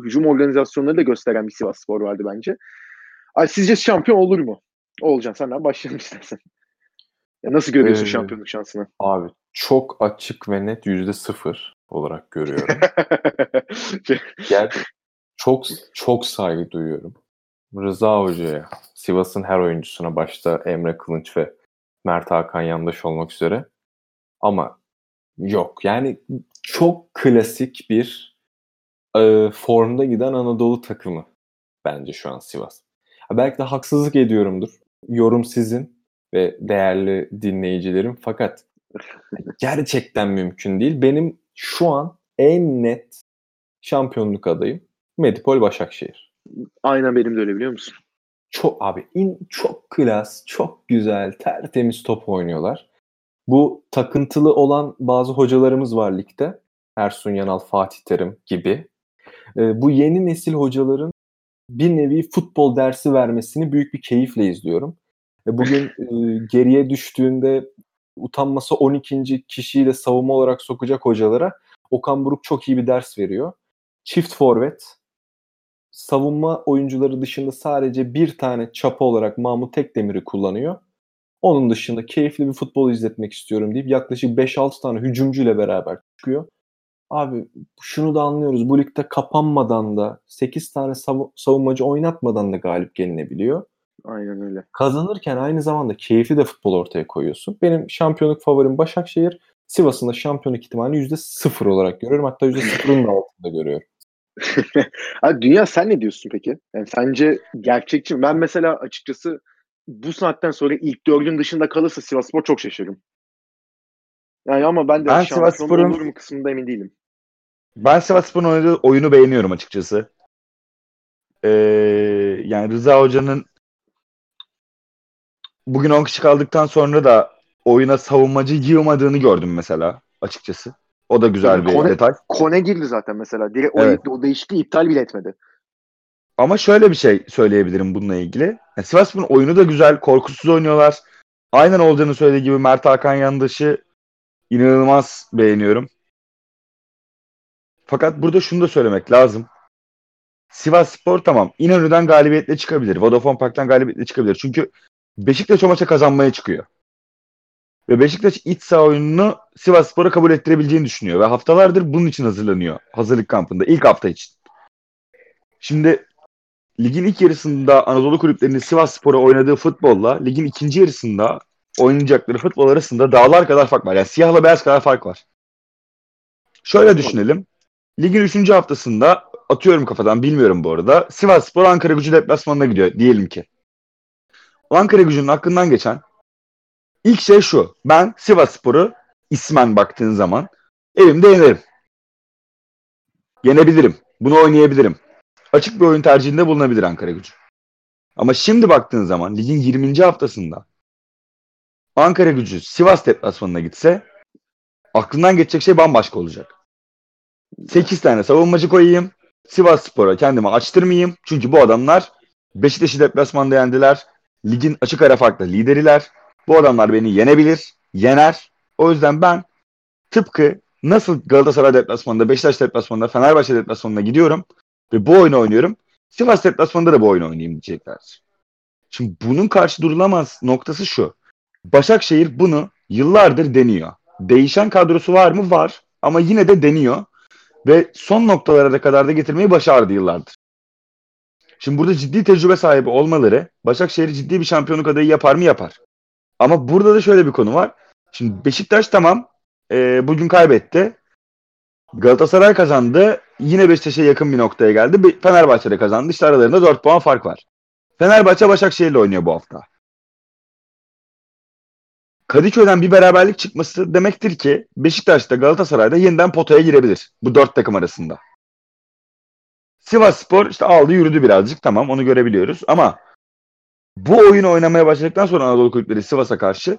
hücum organizasyonları da gösteren bir Sivas Spor vardı bence. Ay, sizce şampiyon olur mu? Olcan senden başlayalım istersen. Ya nasıl görüyorsun ee, şampiyonluk şansını? Abi çok açık ve net yüzde sıfır olarak görüyorum. Gel, çok çok saygı duyuyorum. Rıza Hoca'ya, Sivas'ın her oyuncusuna başta Emre Kılınç ve Mert Hakan yandaş olmak üzere. Ama yok yani çok klasik bir e, formda giden Anadolu takımı bence şu an Sivas. Belki de haksızlık ediyorumdur. Yorum sizin ve değerli dinleyicilerim. Fakat gerçekten mümkün değil. Benim şu an en net şampiyonluk adayım Medipol Başakşehir. Aynen benim de öyle biliyor musun? Çok abi in, çok klas, çok güzel, tertemiz top oynuyorlar. Bu takıntılı olan bazı hocalarımız var ligde. Ersun Yanal, Fatih Terim gibi. E, bu yeni nesil hocaların bir nevi futbol dersi vermesini büyük bir keyifle izliyorum. E, bugün e, geriye düştüğünde utanması 12. kişiyi de savunma olarak sokacak hocalara Okan Buruk çok iyi bir ders veriyor. Çift forvet savunma oyuncuları dışında sadece bir tane çapa olarak Mahmut Tekdemir'i kullanıyor. Onun dışında keyifli bir futbol izletmek istiyorum deyip yaklaşık 5-6 tane hücumcuyla beraber çıkıyor. Abi şunu da anlıyoruz. Bu ligde kapanmadan da 8 tane sav- savunmacı oynatmadan da galip gelinebiliyor. Aynen öyle. Kazanırken aynı zamanda keyifli de futbol ortaya koyuyorsun. Benim şampiyonluk favorim Başakşehir. Sivas'ın da şampiyonluk ihtimalini %0 olarak görüyorum. Hatta %0'ın da altında görüyorum. Abi Dünya sen ne diyorsun peki? Yani sence gerçekçi mi? Ben mesela açıkçası bu saatten sonra ilk dördün dışında kalırsa Sivasspor çok şaşırırım. Yani ama ben de ben şampiyon olur mu kısmında emin değilim. Ben Sivasspor'un oynadığı oyunu beğeniyorum açıkçası. Ee, yani Rıza Hoca'nın bugün 10 kişi kaldıktan sonra da oyuna savunmacı yığmadığını gördüm mesela açıkçası. O da güzel bir Kone, detay. Kone girdi zaten mesela. Direkt evet. o, o değişikliği iptal bile etmedi. Ama şöyle bir şey söyleyebilirim bununla ilgili. Yani Sivasspor'un oyunu da güzel, korkusuz oynuyorlar. Aynen olduğunu söylediği gibi Mert Hakan yandaşı inanılmaz beğeniyorum. Fakat burada şunu da söylemek lazım. Sivas Spor tamam İnönü'den galibiyetle çıkabilir. Vodafone Park'tan galibiyetle çıkabilir. Çünkü Beşiktaş o maça kazanmaya çıkıyor. Ve Beşiktaş iç saha oyununu Sivas Spor'a kabul ettirebileceğini düşünüyor. Ve haftalardır bunun için hazırlanıyor. Hazırlık kampında. ilk hafta için. Şimdi ligin ilk yarısında Anadolu kulüplerinin Sivas Spor'a oynadığı futbolla ligin ikinci yarısında oynayacakları futbol arasında dağlar kadar fark var. Yani siyahla beyaz kadar fark var. Şöyle düşünelim. Ligin üçüncü haftasında atıyorum kafadan bilmiyorum bu arada. Sivas Spor Ankara gücü deplasmanına gidiyor diyelim ki. Ankara gücünün hakkından geçen ilk şey şu. Ben Sivas Spor'u ismen baktığın zaman elimde yenerim. Yenebilirim. Bunu oynayabilirim. Açık bir oyun tercihinde bulunabilir Ankara gücü. Ama şimdi baktığın zaman ligin 20. haftasında Ankara gücü Sivas deplasmanına gitse aklından geçecek şey bambaşka olacak. 8 tane savunmacı koyayım. Sivas Spor'a kendimi açtırmayayım. Çünkü bu adamlar Beşiktaş'ı deplasmanda yendiler. Ligin açık ara farklı lideriler. Bu adamlar beni yenebilir, yener. O yüzden ben tıpkı nasıl Galatasaray deplasmanında, Beşiktaş deplasmanında, Fenerbahçe deplasmanında gidiyorum ve bu oyunu oynuyorum. Sivas deplasmanında da bu oyunu oynayayım diyecekler. Şimdi bunun karşı durulamaz noktası şu. Başakşehir bunu yıllardır deniyor. Değişen kadrosu var mı? Var. Ama yine de deniyor. Ve son noktalara da kadar da getirmeyi başardı yıllardır. Şimdi burada ciddi tecrübe sahibi olmaları Başakşehir'i ciddi bir şampiyonluk adayı yapar mı? Yapar. Ama burada da şöyle bir konu var. Şimdi Beşiktaş tamam e, bugün kaybetti. Galatasaray kazandı. Yine Beşiktaş'a yakın bir noktaya geldi. Fenerbahçe de kazandı. İşte aralarında 4 puan fark var. Fenerbahçe Başakşehir'le oynuyor bu hafta. Kadıköy'den bir beraberlik çıkması demektir ki Beşiktaş'ta Galatasaray'da yeniden potaya girebilir. Bu dört takım arasında. Sivas Spor işte aldı yürüdü birazcık tamam onu görebiliyoruz ama bu oyunu oynamaya başladıktan sonra Anadolu kulüpleri Sivas'a karşı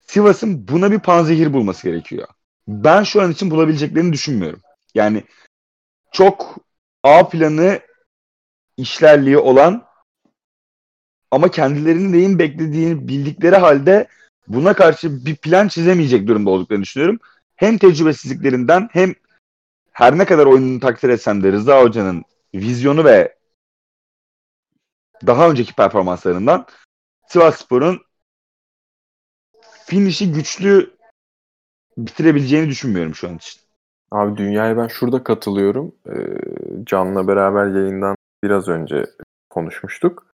Sivas'ın buna bir panzehir bulması gerekiyor. Ben şu an için bulabileceklerini düşünmüyorum. Yani çok A planı işlerliği olan ama kendilerinin neyin beklediğini bildikleri halde buna karşı bir plan çizemeyecek durumda olduklarını düşünüyorum. Hem tecrübesizliklerinden hem her ne kadar oyununu takdir etsem de Rıza Hoca'nın vizyonu ve daha önceki performanslarından Sivas Spor'un finişi güçlü bitirebileceğini düşünmüyorum şu an için. Abi dünyaya ben şurada katılıyorum. Ee, Can'la beraber yayından biraz önce konuşmuştuk.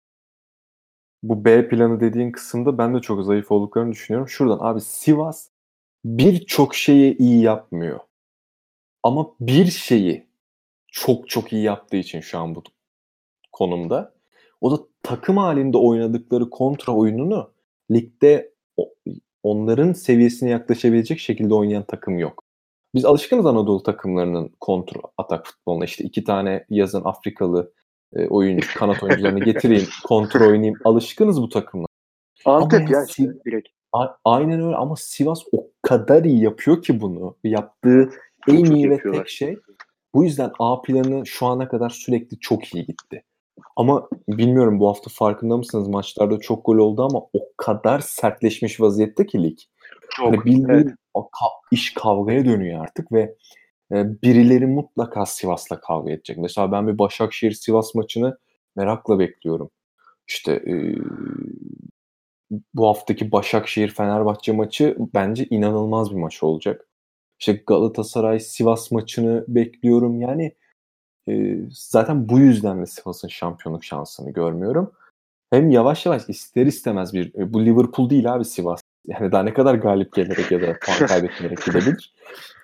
Bu B planı dediğin kısımda ben de çok zayıf olduklarını düşünüyorum. Şuradan abi Sivas birçok şeyi iyi yapmıyor. Ama bir şeyi çok çok iyi yaptığı için şu an bu konumda. O da takım halinde oynadıkları kontra oyununu ligde onların seviyesine yaklaşabilecek şekilde oynayan takım yok. Biz alışkınız Anadolu takımlarının kontra atak futboluna. İşte iki tane yazın Afrikalı e, oyuncu, kanat oyuncularını getireyim, kontrol oynayayım. Alışkınız bu takımla. Antep ya işte direkt. A- aynen öyle ama Sivas o kadar iyi yapıyor ki bunu. Yaptığı en çok iyi ve tek şey. Bu yüzden A planı şu ana kadar sürekli çok iyi gitti. Ama bilmiyorum bu hafta farkında mısınız? Maçlarda çok gol oldu ama o kadar sertleşmiş vaziyette ki lig. Çok. Hani bildiğin evet. iş kavgaya dönüyor artık ve e, birileri mutlaka Sivas'la kavga edecek. Mesela ben bir Başakşehir-Sivas maçını merakla bekliyorum. İşte e, bu haftaki Başakşehir-Fenerbahçe maçı bence inanılmaz bir maç olacak. İşte Galatasaray-Sivas maçını bekliyorum. Yani e, zaten bu yüzden de Sivas'ın şampiyonluk şansını görmüyorum. Hem yavaş yavaş ister istemez bir e, bu Liverpool değil abi Sivas. Yani daha ne kadar galip gelerek ya da puan kaybetmeyerek gidebilir.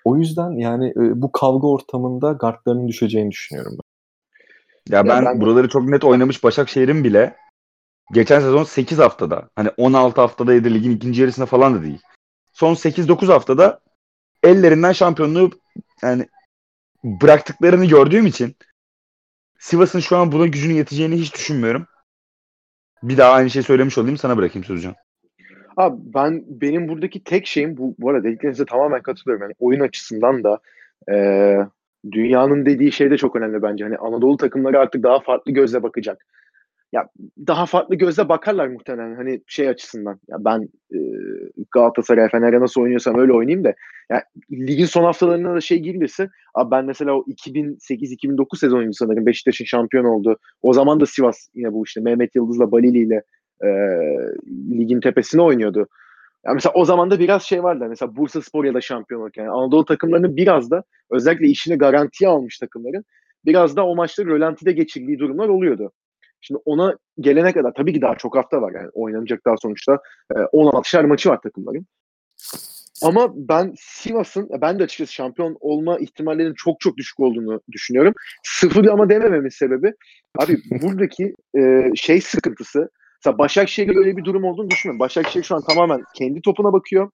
O yüzden yani e, bu kavga ortamında gardlarının düşeceğini düşünüyorum ben. Ya ben, ya ben buraları çok net oynamış Başakşehir'in bile geçen sezon 8 haftada hani 16 haftada yedi ligin ikinci yarısında falan da değil. Son 8-9 haftada ellerinden şampiyonluğu yani bıraktıklarını gördüğüm için Sivas'ın şu an buna gücünün yeteceğini hiç düşünmüyorum. Bir daha aynı şey söylemiş olayım sana bırakayım sözcüğüm. Abi ben benim buradaki tek şeyim bu bu arada dediklerinize tamamen katılıyorum. Yani oyun açısından da e, dünyanın dediği şey de çok önemli bence. Hani Anadolu takımları artık daha farklı gözle bakacak ya daha farklı gözle bakarlar muhtemelen hani şey açısından. Ya ben e, Galatasaray Fener'e nasıl oynuyorsam öyle oynayayım da ya ligin son haftalarında da şey gelirse abi ben mesela o 2008-2009 sezonuydu sanırım Beşiktaş'ın şampiyon oldu. O zaman da Sivas yine bu işte Mehmet Yıldız'la Balili ile e, ligin tepesine oynuyordu. Ya mesela o zaman da biraz şey vardı. Mesela Bursa Spor ya da şampiyonluk yani Anadolu takımlarının biraz da özellikle işini garantiye almış takımların biraz da o maçları rölantide geçirdiği durumlar oluyordu. Şimdi ona gelene kadar tabii ki daha çok hafta var yani oynanacak daha sonuçta e, 16'şer maçı var takımların. Ama ben Sivas'ın ben de açıkçası şampiyon olma ihtimallerinin çok çok düşük olduğunu düşünüyorum. Sıfır ama demememin sebebi abi buradaki e, şey sıkıntısı mesela Başakşehir'de öyle bir durum olduğunu düşünmüyorum. Başakşehir şu an tamamen kendi topuna bakıyor.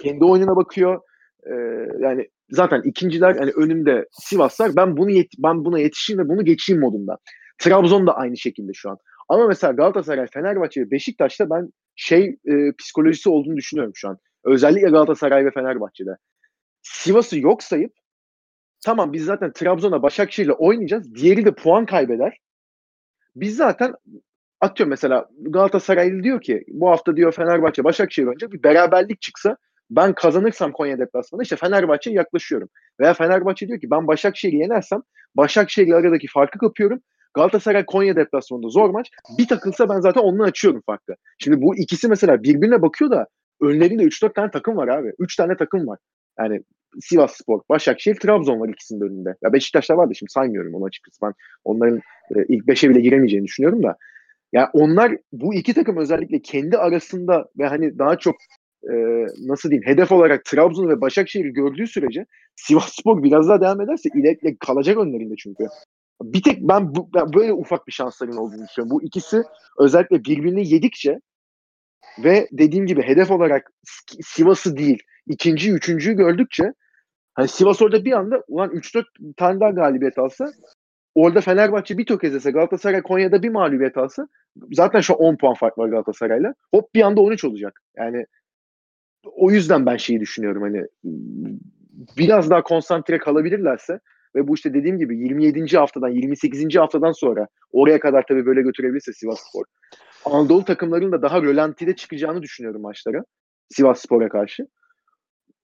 Kendi oyununa bakıyor. E, yani zaten ikinciler hani önümde Sivaslar ben bunu yet ben buna yetişeyim ve bunu geçeyim modunda. Trabzon da aynı şekilde şu an. Ama mesela Galatasaray, Fenerbahçe ve Beşiktaş'ta ben şey e, psikolojisi olduğunu düşünüyorum şu an. Özellikle Galatasaray ve Fenerbahçe'de. Sivas'ı yok sayıp tamam biz zaten Trabzon'a Başakşehir'le oynayacağız. Diğeri de puan kaybeder. Biz zaten atıyorum mesela Galatasaray diyor ki bu hafta diyor Fenerbahçe Başakşehir oynayacak bir beraberlik çıksa ben kazanırsam Konya deplasmanı işte Fenerbahçe'ye yaklaşıyorum. Veya Fenerbahçe diyor ki ben Başakşehir'i yenersem Başakşehir'le aradaki farkı kapıyorum. Galatasaray Konya deplasmanında zor maç. Bir takılsa ben zaten onunla açıyorum farkı. Şimdi bu ikisi mesela birbirine bakıyor da önlerinde 3-4 tane takım var abi. 3 tane takım var. Yani Sivas Spor, Başakşehir, Trabzon var ikisinin önünde. Ya Beşiktaş'ta var da şimdi saymıyorum onu açıkçası. Ben onların e, ilk 5'e bile giremeyeceğini düşünüyorum da. Yani onlar bu iki takım özellikle kendi arasında ve hani daha çok e, nasıl diyeyim hedef olarak Trabzon ve Başakşehir'i gördüğü sürece Sivas Spor biraz daha devam ederse ileride kalacak önlerinde çünkü. Bir tek ben, bu, ben böyle ufak bir şansların olduğunu düşünüyorum. Bu ikisi özellikle birbirini yedikçe ve dediğim gibi hedef olarak Sivas'ı değil ikinci, üçüncüyü gördükçe hani Sivas orada bir anda ulan 3-4 tane daha galibiyet alsa orada Fenerbahçe bir tökezlese Galatasaray Konya'da bir mağlubiyet alsa zaten şu 10 puan fark var Galatasaray'la. Hop bir anda 13 olacak. Yani o yüzden ben şeyi düşünüyorum hani biraz daha konsantre kalabilirlerse ve bu işte dediğim gibi 27. haftadan 28. haftadan sonra oraya kadar tabii böyle götürebilirse Sivas Spor. Anadolu takımlarının da daha rölantide çıkacağını düşünüyorum maçlara. Sivas Spor'a karşı.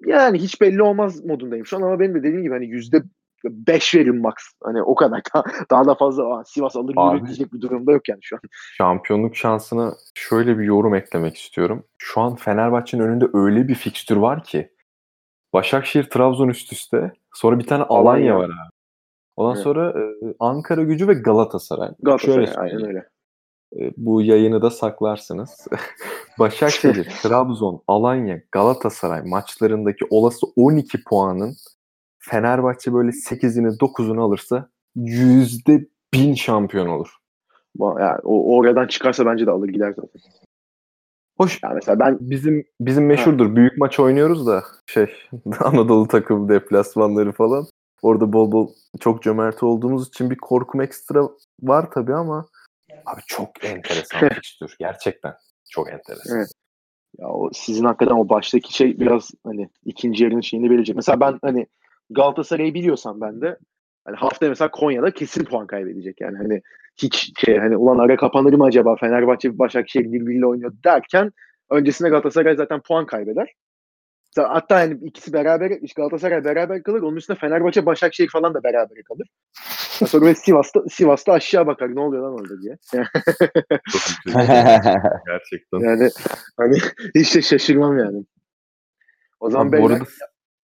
Yani hiç belli olmaz modundayım şu an ama benim de dediğim gibi hani yüzde 5 verim max. Hani o kadar daha, daha da fazla Sivas alır yürür diyecek bir durumda yok yani şu an. Şampiyonluk şansına şöyle bir yorum eklemek istiyorum. Şu an Fenerbahçe'nin önünde öyle bir fikstür var ki Başakşehir, Trabzon üst üste. Sonra bir tane Alanya, Alanya var abi. Ondan evet. sonra e, Ankara Gücü ve Galatasaray. Galatasaray Şöyle aynen öyle. E, bu yayını da saklarsınız. Başakşehir, Trabzon, Alanya, Galatasaray maçlarındaki olası 12 puanın Fenerbahçe böyle 8'ini 9'unu alırsa yüzde bin şampiyon olur. Yani o oradan çıkarsa bence de alır gider zaten. Hoş. Yani mesela ben bizim bizim meşhurdur. Ha. Büyük maç oynuyoruz da şey Anadolu takım deplasmanları falan. Orada bol bol çok cömert olduğumuz için bir korkum ekstra var tabii ama abi çok enteresan fikstür. Gerçekten çok enteresan. Evet. Ya o sizin hakikaten o baştaki şey biraz hani ikinci yarının şeyini verecek. Mesela ben hani Galatasaray'ı biliyorsam ben de hani haftaya mesela Konya'da kesin puan kaybedecek. Yani hani hiç şey hani ulan ara kapanır mı acaba Fenerbahçe Başakşehir birbiriyle oynuyor derken öncesinde Galatasaray zaten puan kaybeder. Hatta yani ikisi beraber Galatasaray beraber kalır. Onun üstüne Fenerbahçe Başakşehir falan da beraber kalır. Sonra ve Sivas'ta, Sivas'ta aşağı bakar ne oluyor lan orada diye. Gerçekten. Yani hani hiç de şaşırmam yani. O zaman ben bu arada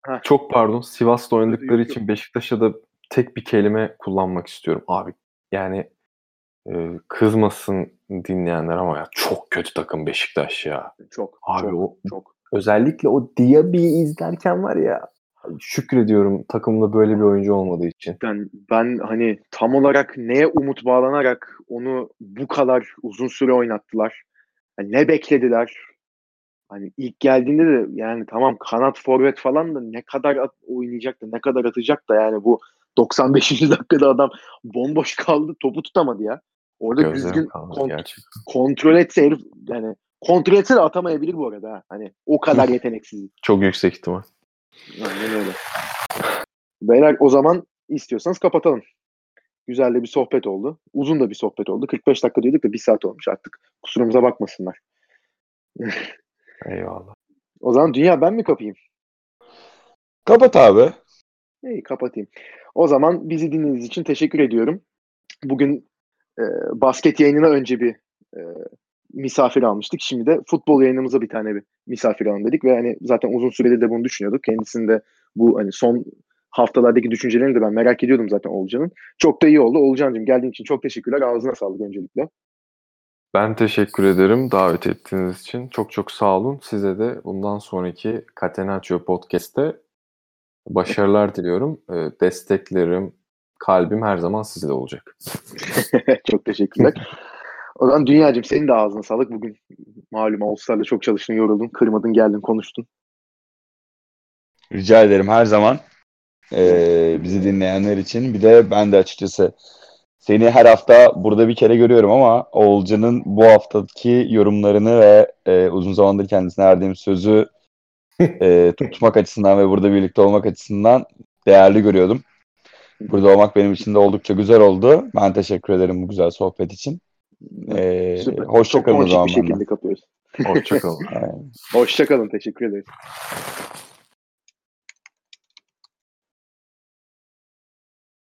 ha. çok pardon Sivas'ta oynadıkları için Beşiktaş'a da tek bir kelime kullanmak istiyorum abi. Yani kızmasın dinleyenler ama ya çok kötü takım Beşiktaş ya. Çok. Abi çok, o çok. Özellikle o Diaby'i izlerken var ya şükrediyorum takımda böyle bir oyuncu olmadığı için. Ben, ben hani tam olarak neye umut bağlanarak onu bu kadar uzun süre oynattılar. Yani ne beklediler? Hani ilk geldiğinde de yani tamam kanat forvet falan da ne kadar at, oynayacak da ne kadar atacak da yani bu 95. dakikada adam bomboş kaldı topu tutamadı ya. Orada Gözlerim düzgün kont- kontrol etse herif yani kontrol etse de atamayabilir bu arada. Ha. Hani o kadar yeteneksiz. Çok yüksek ihtimal. Aynen öyle. Beyler o zaman istiyorsanız kapatalım. Güzel de bir sohbet oldu. Uzun da bir sohbet oldu. 45 dakika diyorduk da bir saat olmuş artık. Kusurumuza bakmasınlar. Eyvallah. O zaman dünya ben mi kapayım? Kapat abi. İyi kapatayım. O zaman bizi dinlediğiniz için teşekkür ediyorum. Bugün e, basket yayınına önce bir e, misafir almıştık. Şimdi de futbol yayınımıza bir tane bir misafir alalım dedik ve hani zaten uzun süredir de bunu düşünüyorduk. Kendisinde bu hani son haftalardaki düşüncelerini de ben merak ediyordum zaten Olcan'ın. Çok da iyi oldu. Olcan'cığım geldiğin için çok teşekkürler. Ağzına sağlık öncelikle. Ben teşekkür ederim davet ettiğiniz için. Çok çok sağ olun. Size de bundan sonraki Catenaccio Podcast'te başarılar diliyorum. Ee, desteklerim, kalbim her zaman sizde olacak. çok teşekkürler. O zaman Dünyacığım senin de ağzına sağlık. Bugün malum All çok çalıştın, yoruldun. Kırmadın, geldin, konuştun. Rica ederim her zaman. Ee, bizi dinleyenler için. Bir de ben de açıkçası seni her hafta burada bir kere görüyorum ama Oğulcan'ın bu haftaki yorumlarını ve e, uzun zamandır kendisine verdiğim sözü e, tutmak açısından ve burada birlikte olmak açısından değerli görüyordum. Burada olmak benim için de oldukça güzel oldu. Ben teşekkür ederim bu güzel sohbet için. Ee, Süper. hoşça Çok kalın o konuşik zaman bir şekilde kapıyoruz. Hoşçakalın. Hoşçakalın. Teşekkür ederiz.